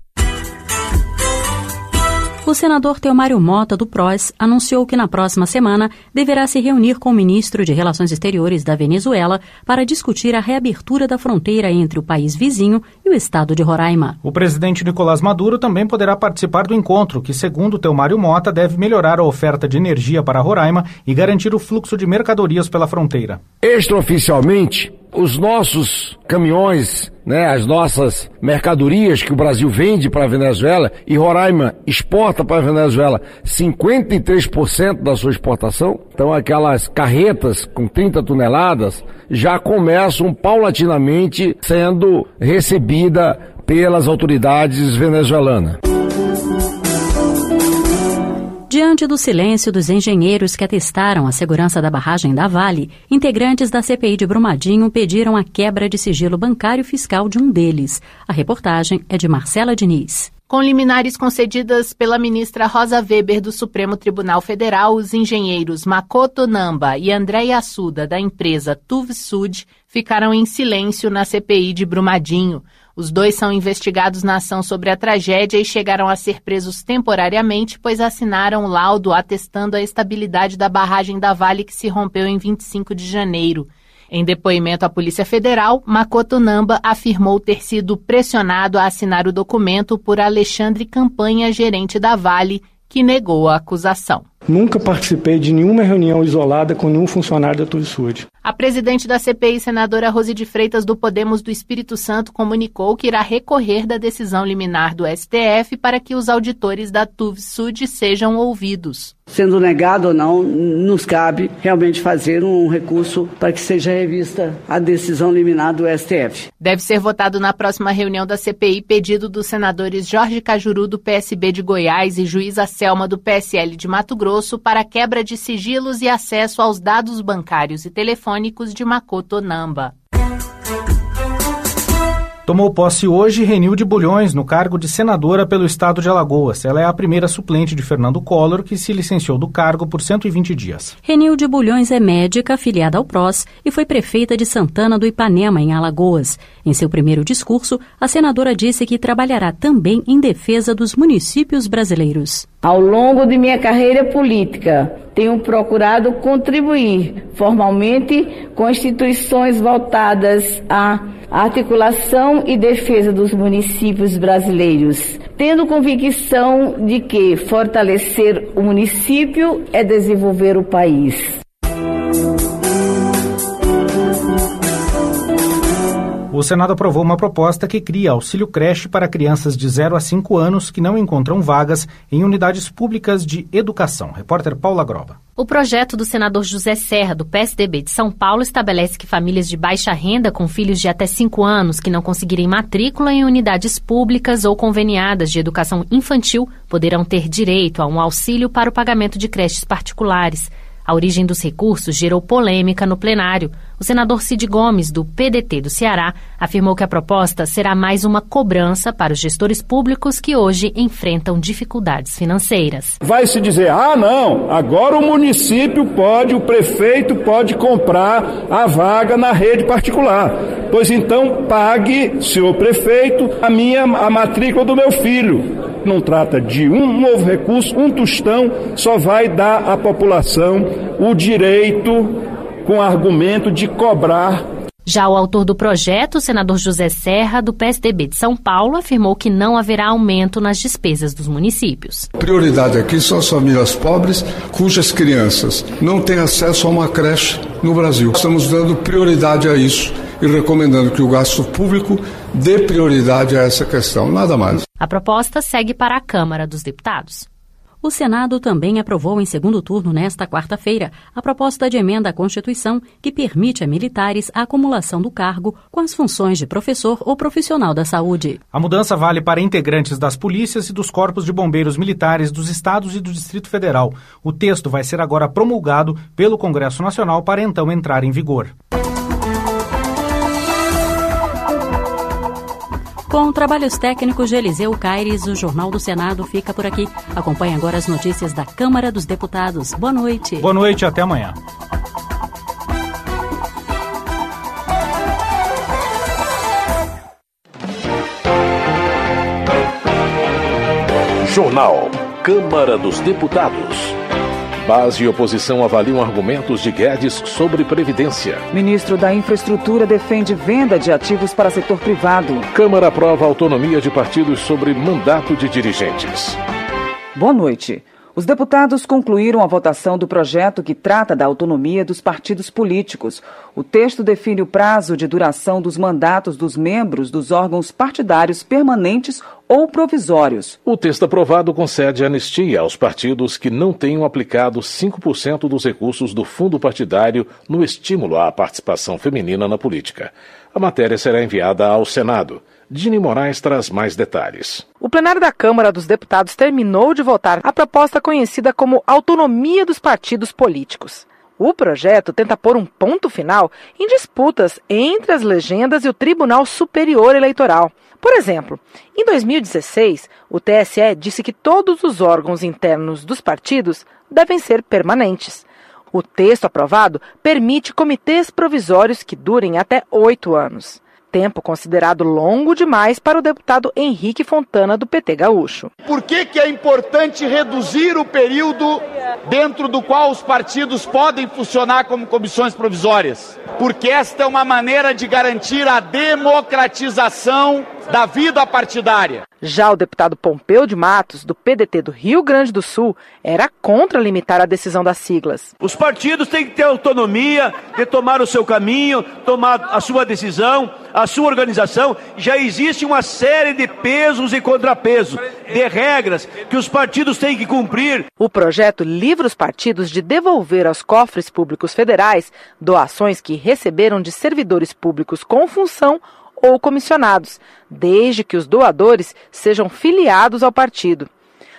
O senador Teomário Mota, do PROS, anunciou que na próxima semana deverá se reunir com o ministro de Relações Exteriores da Venezuela para discutir a reabertura da fronteira entre o país vizinho e o estado de Roraima. O presidente Nicolás Maduro também poderá participar do encontro, que, segundo Teomário Mota, deve melhorar a oferta de energia para Roraima e garantir o fluxo de mercadorias pela fronteira. Extraoficialmente, os nossos caminhões, né, as nossas mercadorias que o Brasil vende para a Venezuela e Roraima exporta para a Venezuela 53% da sua exportação. Então aquelas carretas com 30 toneladas já começam paulatinamente sendo recebida pelas autoridades venezuelanas. Diante do silêncio dos engenheiros que atestaram a segurança da barragem da Vale, integrantes da CPI de Brumadinho pediram a quebra de sigilo bancário fiscal de um deles. A reportagem é de Marcela Diniz. Com liminares concedidas pela ministra Rosa Weber do Supremo Tribunal Federal, os engenheiros Makoto Namba e André Assuda, da empresa TuvSud, ficaram em silêncio na CPI de Brumadinho. Os dois são investigados na ação sobre a tragédia e chegaram a ser presos temporariamente, pois assinaram laudo atestando a estabilidade da barragem da Vale que se rompeu em 25 de janeiro. Em depoimento à Polícia Federal, Makoto Namba afirmou ter sido pressionado a assinar o documento por Alexandre Campanha, gerente da Vale, que negou a acusação. Nunca participei de nenhuma reunião isolada com nenhum funcionário da Turisud. A presidente da CPI, senadora Rose de Freitas do Podemos do Espírito Santo, comunicou que irá recorrer da decisão liminar do STF para que os auditores da TUVSUD sejam ouvidos. Sendo negado ou não, nos cabe realmente fazer um recurso para que seja revista a decisão liminar do STF. Deve ser votado na próxima reunião da CPI pedido dos senadores Jorge Cajuru, do PSB de Goiás, e Juíza Selma, do PSL de Mato Grosso, para quebra de sigilos e acesso aos dados bancários e telefônicos de Makoto Namba. Tomou posse hoje Renilde Bulhões no cargo de senadora pelo estado de Alagoas. Ela é a primeira suplente de Fernando Collor, que se licenciou do cargo por 120 dias. Renilde Bulhões é médica, afiliada ao PROS e foi prefeita de Santana do Ipanema, em Alagoas. Em seu primeiro discurso, a senadora disse que trabalhará também em defesa dos municípios brasileiros. Ao longo de minha carreira política, tenho procurado contribuir formalmente com instituições voltadas à articulação e defesa dos municípios brasileiros, tendo convicção de que fortalecer o município é desenvolver o país. O Senado aprovou uma proposta que cria auxílio creche para crianças de 0 a 5 anos que não encontram vagas em unidades públicas de educação. Repórter Paula Groba. O projeto do senador José Serra, do PSDB de São Paulo, estabelece que famílias de baixa renda com filhos de até 5 anos que não conseguirem matrícula em unidades públicas ou conveniadas de educação infantil poderão ter direito a um auxílio para o pagamento de creches particulares. A origem dos recursos gerou polêmica no plenário. O senador Cid Gomes, do PDT do Ceará, afirmou que a proposta será mais uma cobrança para os gestores públicos que hoje enfrentam dificuldades financeiras. Vai se dizer: ah, não, agora o município pode, o prefeito pode comprar a vaga na rede particular. Pois então pague, senhor prefeito, a minha a matrícula do meu filho não trata de um novo recurso, um tostão só vai dar à população o direito com argumento de cobrar já o autor do projeto, o senador José Serra, do PSDB de São Paulo, afirmou que não haverá aumento nas despesas dos municípios. Prioridade aqui são as famílias pobres cujas crianças não têm acesso a uma creche no Brasil. Estamos dando prioridade a isso e recomendando que o gasto público dê prioridade a essa questão, nada mais. A proposta segue para a Câmara dos Deputados. O Senado também aprovou em segundo turno nesta quarta-feira a proposta de emenda à Constituição que permite a militares a acumulação do cargo com as funções de professor ou profissional da saúde. A mudança vale para integrantes das polícias e dos corpos de bombeiros militares dos estados e do Distrito Federal. O texto vai ser agora promulgado pelo Congresso Nacional para então entrar em vigor. Com trabalhos técnicos de Eliseu Caires, o Jornal do Senado fica por aqui. Acompanhe agora as notícias da Câmara dos Deputados. Boa noite. Boa noite, até amanhã. Jornal Câmara dos Deputados. Base e oposição avaliam argumentos de Guedes sobre Previdência. Ministro da Infraestrutura defende venda de ativos para setor privado. Câmara aprova autonomia de partidos sobre mandato de dirigentes. Boa noite. Os deputados concluíram a votação do projeto que trata da autonomia dos partidos políticos. O texto define o prazo de duração dos mandatos dos membros dos órgãos partidários permanentes ou provisórios. O texto aprovado concede anistia aos partidos que não tenham aplicado 5% dos recursos do fundo partidário no estímulo à participação feminina na política. A matéria será enviada ao Senado. Dini Moraes traz mais detalhes. O plenário da Câmara dos Deputados terminou de votar a proposta conhecida como Autonomia dos Partidos Políticos. O projeto tenta pôr um ponto final em disputas entre as legendas e o Tribunal Superior Eleitoral. Por exemplo, em 2016, o TSE disse que todos os órgãos internos dos partidos devem ser permanentes. O texto aprovado permite comitês provisórios que durem até oito anos tempo considerado longo demais para o deputado Henrique Fontana, do PT Gaúcho. Por que, que é importante reduzir o período dentro do qual os partidos podem funcionar como comissões provisórias? Porque esta é uma maneira de garantir a democratização da vida partidária. Já o deputado Pompeu de Matos, do PDT do Rio Grande do Sul, era contra limitar a decisão das siglas. Os partidos têm que ter autonomia de tomar o seu caminho, tomar a sua decisão, a sua organização. Já existe uma série de pesos e contrapesos, de regras que os partidos têm que cumprir. O projeto livra os partidos de devolver aos cofres públicos federais doações que receberam de servidores públicos com função ou comissionados, desde que os doadores sejam filiados ao partido.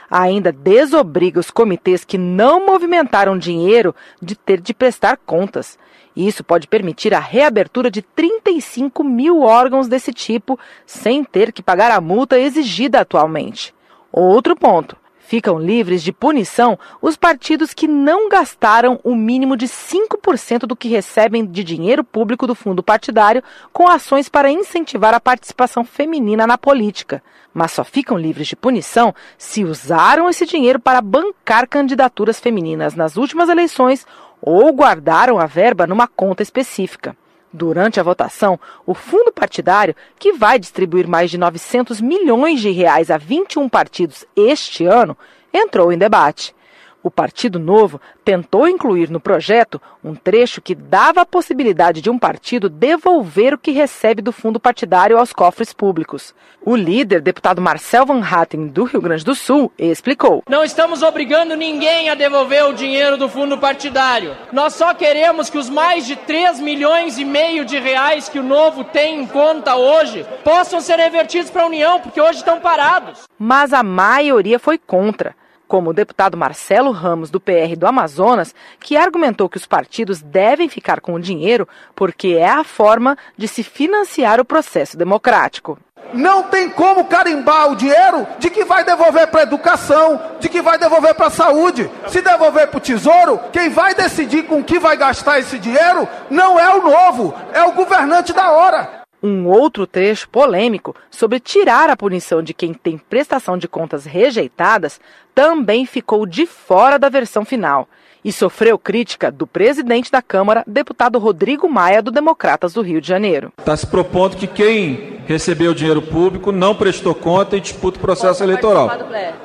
Ainda desobriga os comitês que não movimentaram dinheiro de ter de prestar contas. Isso pode permitir a reabertura de 35 mil órgãos desse tipo sem ter que pagar a multa exigida atualmente. Outro ponto: Ficam livres de punição os partidos que não gastaram o mínimo de 5% do que recebem de dinheiro público do fundo partidário com ações para incentivar a participação feminina na política. Mas só ficam livres de punição se usaram esse dinheiro para bancar candidaturas femininas nas últimas eleições ou guardaram a verba numa conta específica. Durante a votação, o fundo partidário, que vai distribuir mais de 900 milhões de reais a 21 partidos este ano, entrou em debate. O Partido Novo tentou incluir no projeto um trecho que dava a possibilidade de um partido devolver o que recebe do fundo partidário aos cofres públicos. O líder, deputado Marcel Van Hatten, do Rio Grande do Sul, explicou: Não estamos obrigando ninguém a devolver o dinheiro do fundo partidário. Nós só queremos que os mais de 3 milhões e meio de reais que o Novo tem em conta hoje possam ser revertidos para a União, porque hoje estão parados. Mas a maioria foi contra como o deputado Marcelo Ramos, do PR do Amazonas, que argumentou que os partidos devem ficar com o dinheiro porque é a forma de se financiar o processo democrático. Não tem como carimbar o dinheiro de que vai devolver para a educação, de que vai devolver para a saúde. Se devolver para o tesouro, quem vai decidir com que vai gastar esse dinheiro não é o novo, é o governante da hora. Um outro trecho polêmico sobre tirar a punição de quem tem prestação de contas rejeitadas também ficou de fora da versão final. E sofreu crítica do presidente da Câmara, deputado Rodrigo Maia, do Democratas do Rio de Janeiro. Está se propondo que quem recebeu dinheiro público não prestou conta e disputa o processo eleitoral.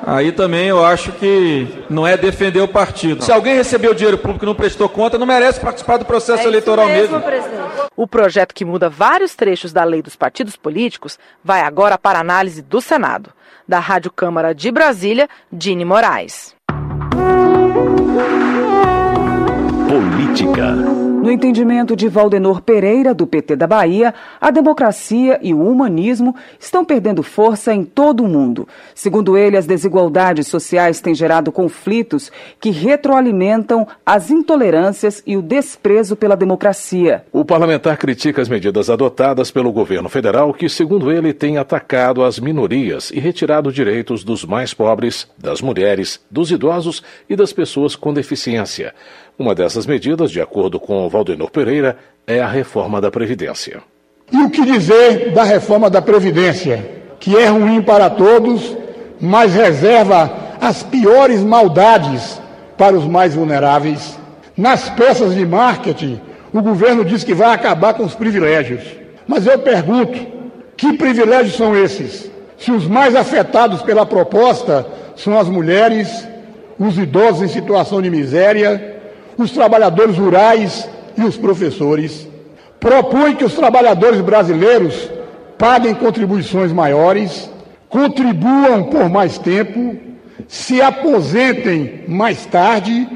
Aí também eu acho que não é defender o partido. Se alguém recebeu dinheiro público e não prestou conta, não merece participar do processo é eleitoral mesmo. mesmo. O projeto que muda vários trechos da lei dos partidos políticos vai agora para análise do Senado. Da Rádio Câmara de Brasília, Dini Moraes. Política. No entendimento de Valdenor Pereira, do PT da Bahia, a democracia e o humanismo estão perdendo força em todo o mundo. Segundo ele, as desigualdades sociais têm gerado conflitos que retroalimentam as intolerâncias e o desprezo pela democracia. O parlamentar critica as medidas adotadas pelo governo federal, que, segundo ele, tem atacado as minorias e retirado direitos dos mais pobres, das mulheres, dos idosos e das pessoas com deficiência. Uma dessas medidas, de acordo com Valdenor Pereira, é a reforma da Previdência. E o que dizer da reforma da Previdência, que é ruim para todos, mas reserva as piores maldades para os mais vulneráveis? Nas peças de marketing, o governo diz que vai acabar com os privilégios. Mas eu pergunto: que privilégios são esses? Se os mais afetados pela proposta são as mulheres, os idosos em situação de miséria, os trabalhadores rurais e os professores. Propõe que os trabalhadores brasileiros paguem contribuições maiores, contribuam por mais tempo, se aposentem mais tarde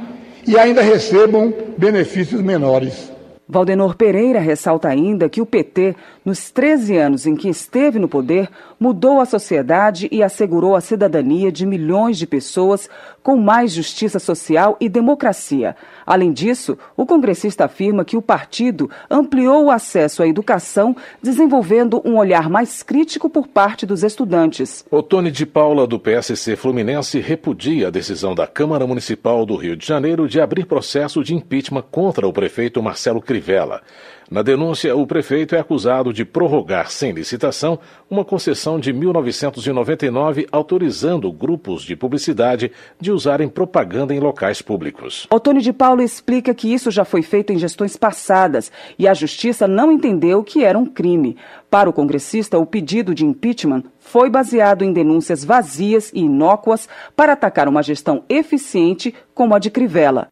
e ainda recebam benefícios menores. Valdenor Pereira ressalta ainda que o PT, nos 13 anos em que esteve no poder, mudou a sociedade e assegurou a cidadania de milhões de pessoas com mais justiça social e democracia. Além disso, o congressista afirma que o partido ampliou o acesso à educação, desenvolvendo um olhar mais crítico por parte dos estudantes. Otone de Paula, do PSC Fluminense, repudia a decisão da Câmara Municipal do Rio de Janeiro de abrir processo de impeachment contra o prefeito Marcelo Crivella. Na denúncia, o prefeito é acusado de prorrogar sem licitação uma concessão de 1999 autorizando grupos de publicidade de usarem propaganda em locais públicos. Otônio de Paulo explica que isso já foi feito em gestões passadas e a justiça não entendeu que era um crime. Para o congressista, o pedido de impeachment foi baseado em denúncias vazias e inócuas para atacar uma gestão eficiente como a de Crivella.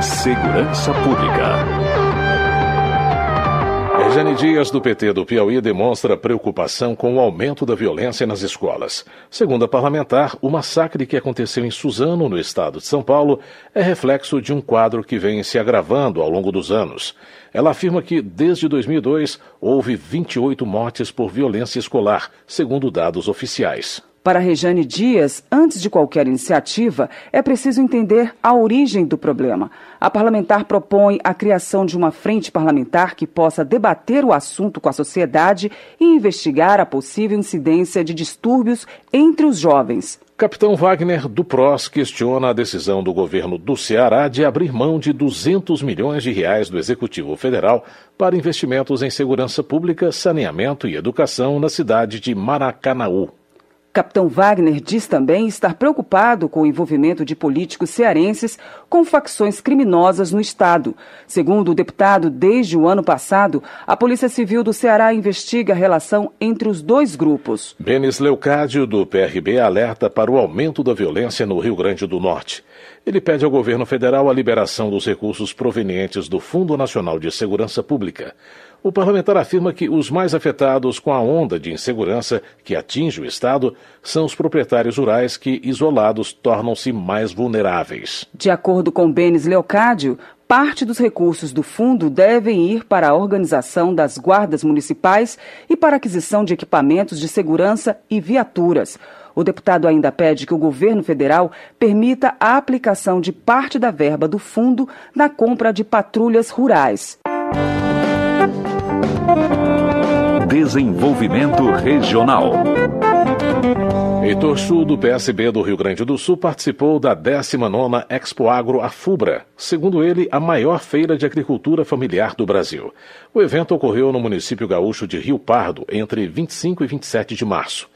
Segurança Pública. Rejane Dias, do PT do Piauí, demonstra preocupação com o aumento da violência nas escolas. Segundo a parlamentar, o massacre que aconteceu em Suzano, no estado de São Paulo, é reflexo de um quadro que vem se agravando ao longo dos anos. Ela afirma que, desde 2002, houve 28 mortes por violência escolar, segundo dados oficiais. Para Rejane Dias, antes de qualquer iniciativa, é preciso entender a origem do problema. A parlamentar propõe a criação de uma frente parlamentar que possa debater o assunto com a sociedade e investigar a possível incidência de distúrbios entre os jovens. Capitão Wagner do PROS questiona a decisão do governo do Ceará de abrir mão de 200 milhões de reais do Executivo Federal para investimentos em segurança pública, saneamento e educação na cidade de Maracanaú. Capitão Wagner diz também estar preocupado com o envolvimento de políticos cearenses com facções criminosas no Estado. Segundo o deputado, desde o ano passado, a Polícia Civil do Ceará investiga a relação entre os dois grupos. Benes Leucádio, do PRB, alerta para o aumento da violência no Rio Grande do Norte. Ele pede ao governo federal a liberação dos recursos provenientes do Fundo Nacional de Segurança Pública. O parlamentar afirma que os mais afetados com a onda de insegurança que atinge o Estado são os proprietários rurais que, isolados, tornam-se mais vulneráveis. De acordo com Benes Leocádio, parte dos recursos do fundo devem ir para a organização das guardas municipais e para a aquisição de equipamentos de segurança e viaturas. O deputado ainda pede que o governo federal permita a aplicação de parte da verba do fundo na compra de patrulhas rurais. Desenvolvimento Regional. Heitor Chu, do PSB do Rio Grande do Sul, participou da 19ª Expo Agro Afubra, segundo ele, a maior feira de agricultura familiar do Brasil. O evento ocorreu no município gaúcho de Rio Pardo, entre 25 e 27 de março.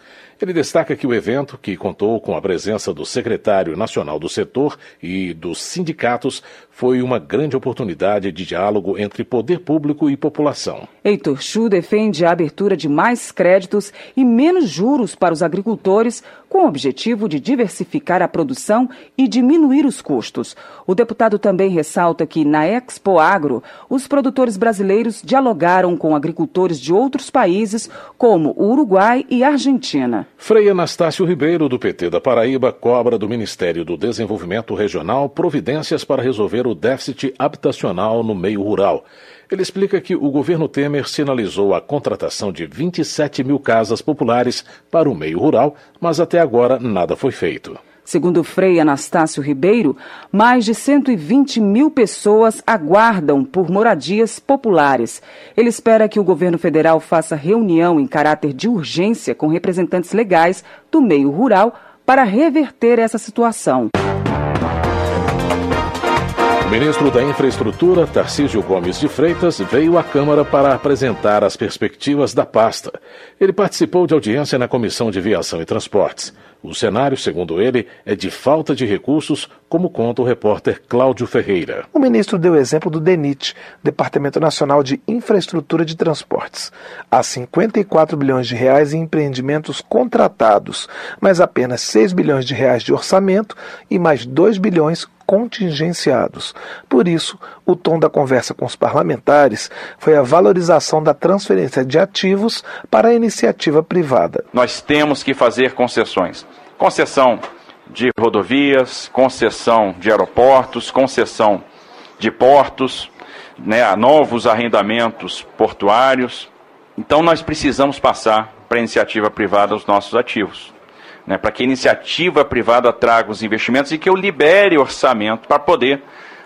Ele destaca que o evento, que contou com a presença do secretário nacional do setor e dos sindicatos, foi uma grande oportunidade de diálogo entre poder público e população. Heitor Chu defende a abertura de mais créditos e menos juros para os agricultores, com o objetivo de diversificar a produção e diminuir os custos. O deputado também ressalta que, na Expo Agro, os produtores brasileiros dialogaram com agricultores de outros países, como o Uruguai e Argentina. Frei Anastácio Ribeiro, do PT da Paraíba, cobra do Ministério do Desenvolvimento Regional providências para resolver o déficit habitacional no meio rural. Ele explica que o governo Temer sinalizou a contratação de 27 mil casas populares para o meio rural, mas até agora nada foi feito. Segundo Frei Anastácio Ribeiro, mais de 120 mil pessoas aguardam por moradias populares. Ele espera que o governo federal faça reunião em caráter de urgência com representantes legais do meio rural para reverter essa situação ministro da Infraestrutura, Tarcísio Gomes de Freitas, veio à Câmara para apresentar as perspectivas da pasta. Ele participou de audiência na Comissão de Viação e Transportes. O cenário, segundo ele, é de falta de recursos, como conta o repórter Cláudio Ferreira. O ministro deu exemplo do DENIT, Departamento Nacional de Infraestrutura de Transportes. Há 54 bilhões de reais em empreendimentos contratados, mas apenas 6 bilhões de reais de orçamento e mais 2 bilhões contingenciados. Por isso, o tom da conversa com os parlamentares foi a valorização da transferência de ativos para a iniciativa privada. Nós temos que fazer concessões. Concessão de rodovias, concessão de aeroportos, concessão de portos, né, novos arrendamentos portuários. Então, nós precisamos passar para a iniciativa privada os nossos ativos né, para que a iniciativa privada traga os investimentos e que eu libere orçamento para poder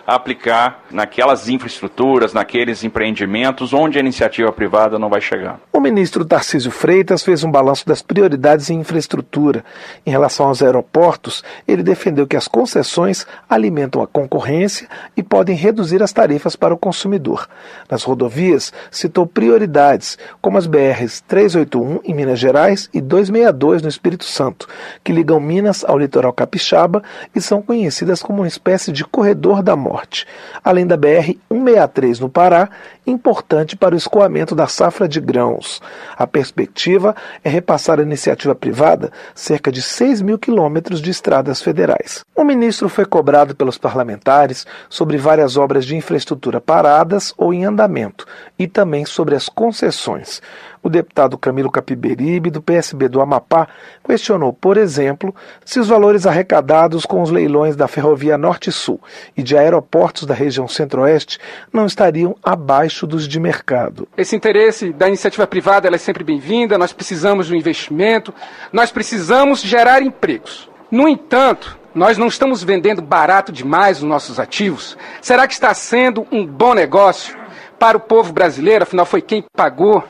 aplicar naquelas infraestruturas, naqueles empreendimentos onde a iniciativa privada não vai chegar. O ministro Tarcísio Freitas fez um balanço das prioridades em infraestrutura. Em relação aos aeroportos, ele defendeu que as concessões alimentam a concorrência e podem reduzir as tarifas para o consumidor. Nas rodovias, citou prioridades, como as BRs 381 em Minas Gerais e 262 no Espírito Santo, que ligam Minas ao litoral capixaba e são conhecidas como uma espécie de corredor da morte norte, além da BR-163 no Pará, importante para o escoamento da safra de grãos. A perspectiva é repassar à iniciativa privada cerca de 6 mil quilômetros de estradas federais. O ministro foi cobrado pelos parlamentares sobre várias obras de infraestrutura paradas ou em andamento e também sobre as concessões. O deputado Camilo Capiberibe, do PSB do Amapá, questionou, por exemplo, se os valores arrecadados com os leilões da Ferrovia Norte-Sul e de aeroportos da região Centro-Oeste não estariam abaixo dos de mercado. Esse interesse da iniciativa privada é sempre bem-vinda, nós precisamos do investimento, nós precisamos gerar empregos. No entanto, nós não estamos vendendo barato demais os nossos ativos? Será que está sendo um bom negócio para o povo brasileiro? Afinal, foi quem pagou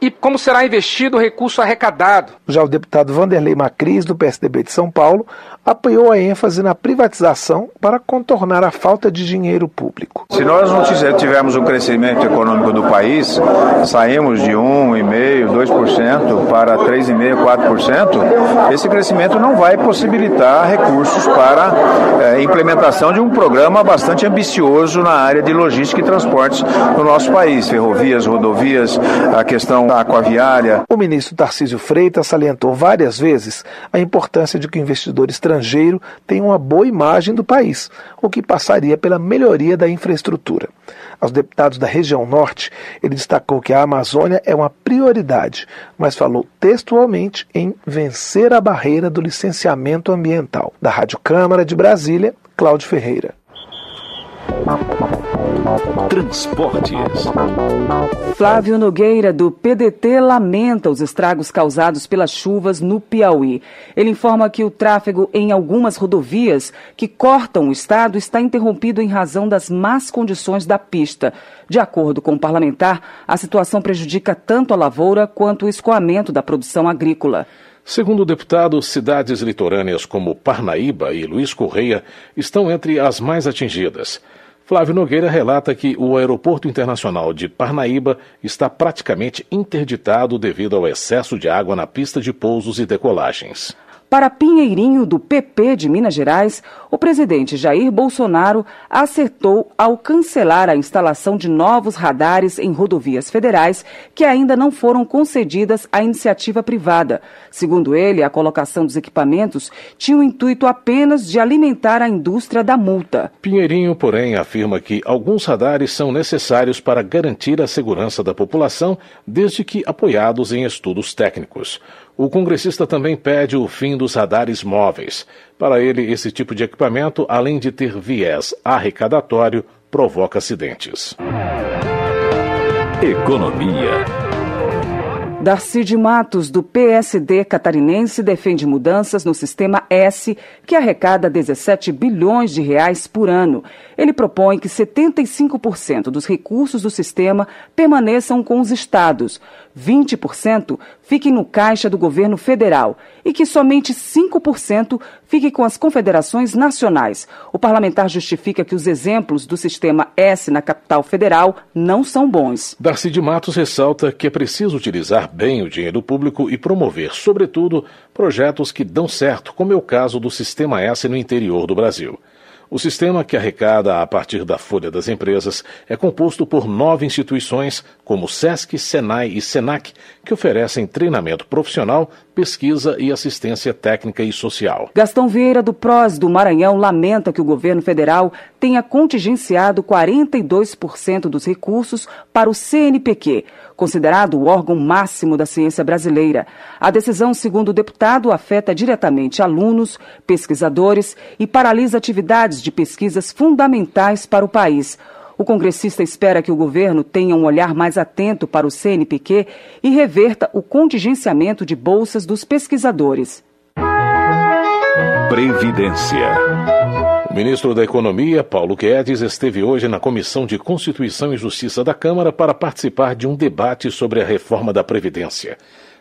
e como será investido o recurso arrecadado. Já o deputado Vanderlei Macris, do PSDB de São Paulo, apoiou a ênfase na privatização para contornar a falta de dinheiro público. Se nós não tivermos o um crescimento econômico do país, saímos de 1,5%, 2% para 3,5%, 4%, esse crescimento não vai possibilitar recursos para é, implementação de um programa bastante ambicioso na área de logística e transportes no nosso país, ferrovias, rodovias, a questão aquaviária. O ministro Tarcísio Freitas salientou várias vezes a importância de que o investidor estrangeiro tenha uma boa imagem do país, o que passaria pela melhoria da infraestrutura. Aos deputados da região norte, ele destacou que a Amazônia é uma prioridade, mas falou textualmente em vencer a barreira do licenciamento ambiental. Da Rádio Câmara de Brasília, Cláudio Ferreira. Transportes. Flávio Nogueira, do PDT, lamenta os estragos causados pelas chuvas no Piauí. Ele informa que o tráfego em algumas rodovias que cortam o estado está interrompido em razão das más condições da pista. De acordo com o parlamentar, a situação prejudica tanto a lavoura quanto o escoamento da produção agrícola. Segundo o deputado, cidades litorâneas como Parnaíba e Luiz Correia estão entre as mais atingidas. Flávio Nogueira relata que o Aeroporto Internacional de Parnaíba está praticamente interditado devido ao excesso de água na pista de pousos e decolagens. Para Pinheirinho, do PP de Minas Gerais, o presidente Jair Bolsonaro acertou ao cancelar a instalação de novos radares em rodovias federais que ainda não foram concedidas à iniciativa privada. Segundo ele, a colocação dos equipamentos tinha o intuito apenas de alimentar a indústria da multa. Pinheirinho, porém, afirma que alguns radares são necessários para garantir a segurança da população, desde que apoiados em estudos técnicos. O congressista também pede o fim dos radares móveis. Para ele, esse tipo de equipamento, além de ter viés arrecadatório, provoca acidentes. Economia. Darcy de Matos, do PSD catarinense, defende mudanças no sistema S, que arrecada 17 bilhões de reais por ano. Ele propõe que 75% dos recursos do sistema permaneçam com os estados, 20% fiquem no caixa do governo federal e que somente 5% fique com as confederações nacionais. O parlamentar justifica que os exemplos do sistema S na capital federal não são bons. Darcy de Matos ressalta que é preciso utilizar bem o dinheiro público e promover, sobretudo, projetos que dão certo, como é o caso do sistema S no interior do Brasil. O sistema que arrecada a partir da folha das empresas é composto por nove instituições, como SESC, SENAI e SENAC, que oferecem treinamento profissional, pesquisa e assistência técnica e social. Gastão Vieira, do PROS do Maranhão, lamenta que o governo federal tenha contingenciado 42% dos recursos para o CNPq, considerado o órgão máximo da ciência brasileira. A decisão, segundo o deputado, afeta diretamente alunos, pesquisadores e paralisa atividades de pesquisas fundamentais para o país. O congressista espera que o governo tenha um olhar mais atento para o CNPq e reverta o contingenciamento de bolsas dos pesquisadores. Previdência. O ministro da Economia, Paulo Guedes, esteve hoje na Comissão de Constituição e Justiça da Câmara para participar de um debate sobre a reforma da Previdência.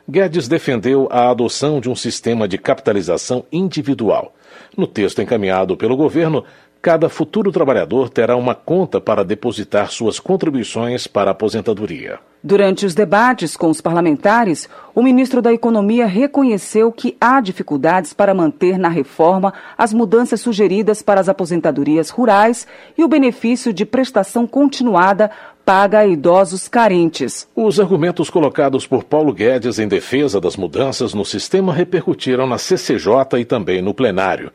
Guedes defendeu a adoção de um sistema de capitalização individual. No texto encaminhado pelo governo, cada futuro trabalhador terá uma conta para depositar suas contribuições para a aposentadoria. Durante os debates com os parlamentares, o ministro da Economia reconheceu que há dificuldades para manter na reforma as mudanças sugeridas para as aposentadorias rurais e o benefício de prestação continuada paga a idosos carentes. Os argumentos colocados por Paulo Guedes em defesa das mudanças no sistema repercutiram na CCJ e também no plenário.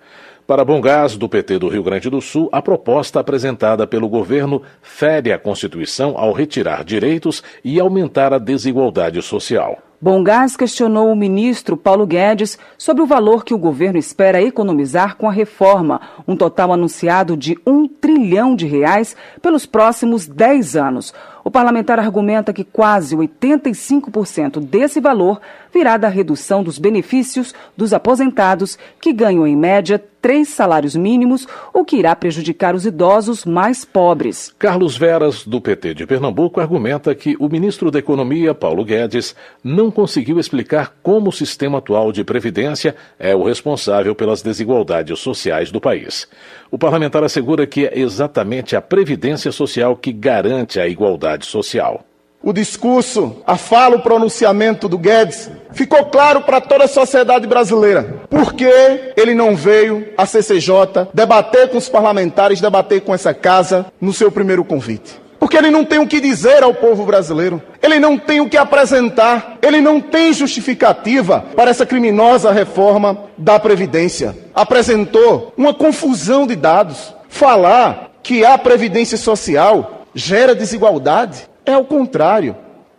Para Bom Gás, do PT do Rio Grande do Sul, a proposta apresentada pelo governo fere a Constituição ao retirar direitos e aumentar a desigualdade social. Bom Gás questionou o ministro Paulo Guedes sobre o valor que o governo espera economizar com a reforma, um total anunciado de um trilhão de reais pelos próximos 10 anos. O parlamentar argumenta que quase 85% desse valor virá da redução dos benefícios dos aposentados, que ganham em média três salários mínimos, o que irá prejudicar os idosos mais pobres. Carlos Veras, do PT de Pernambuco, argumenta que o ministro da Economia, Paulo Guedes, não conseguiu explicar como o sistema atual de previdência é o responsável pelas desigualdades sociais do país. O parlamentar assegura que é exatamente a previdência social que garante a igualdade social. O discurso, a fala, o pronunciamento do Guedes ficou claro para toda a sociedade brasileira. Por que ele não veio à CCJ debater com os parlamentares, debater com essa casa no seu primeiro convite? Porque ele não tem o que dizer ao povo brasileiro, ele não tem o que apresentar, ele não tem justificativa para essa criminosa reforma da Previdência. Apresentou uma confusão de dados. Falar que a Previdência Social gera desigualdade é o contrário.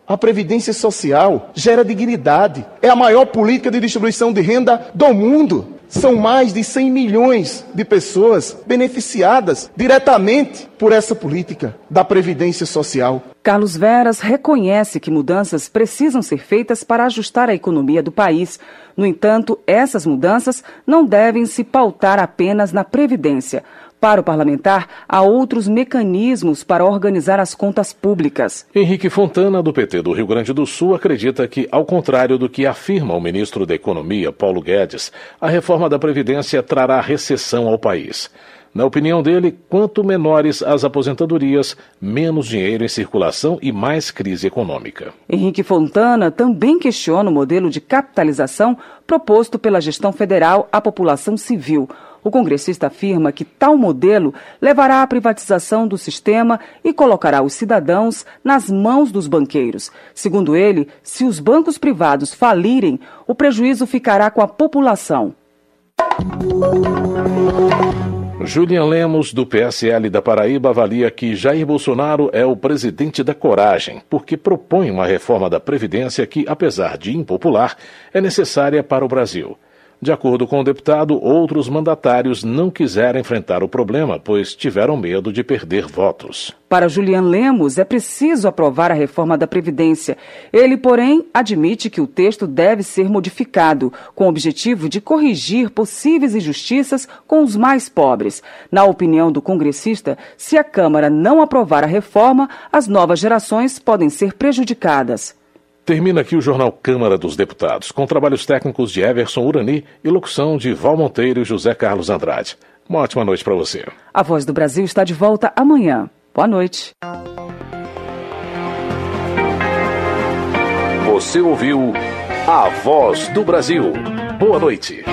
A Previdência Social gera dignidade. É a maior política de distribuição de renda do mundo. São mais de 100 milhões de pessoas beneficiadas diretamente por essa política da Previdência Social. Carlos Veras reconhece que mudanças precisam ser feitas para ajustar a economia do país. No entanto, essas mudanças não devem se pautar apenas na Previdência. Para o parlamentar, há outros mecanismos para organizar as contas públicas. Henrique Fontana, do PT do Rio Grande do Sul, acredita que, ao contrário do que afirma o ministro da Economia, Paulo Guedes, a reforma da Previdência trará recessão ao país. Na opinião dele, quanto menores as aposentadorias, menos dinheiro em circulação e mais crise econômica. Henrique Fontana também questiona o modelo de capitalização proposto pela gestão federal à população civil. O congressista afirma que tal modelo levará à privatização do sistema e colocará os cidadãos nas mãos dos banqueiros. Segundo ele, se os bancos privados falirem, o prejuízo ficará com a população. Julian Lemos, do PSL da Paraíba, avalia que Jair Bolsonaro é o presidente da coragem, porque propõe uma reforma da Previdência que, apesar de impopular, é necessária para o Brasil. De acordo com o deputado, outros mandatários não quiseram enfrentar o problema, pois tiveram medo de perder votos. Para Julian Lemos, é preciso aprovar a reforma da Previdência. Ele, porém, admite que o texto deve ser modificado, com o objetivo de corrigir possíveis injustiças com os mais pobres. Na opinião do congressista, se a Câmara não aprovar a reforma, as novas gerações podem ser prejudicadas. Termina aqui o Jornal Câmara dos Deputados, com trabalhos técnicos de Everson Urani e locução de Val Monteiro e José Carlos Andrade. Uma ótima noite para você. A Voz do Brasil está de volta amanhã. Boa noite. Você ouviu A Voz do Brasil. Boa noite.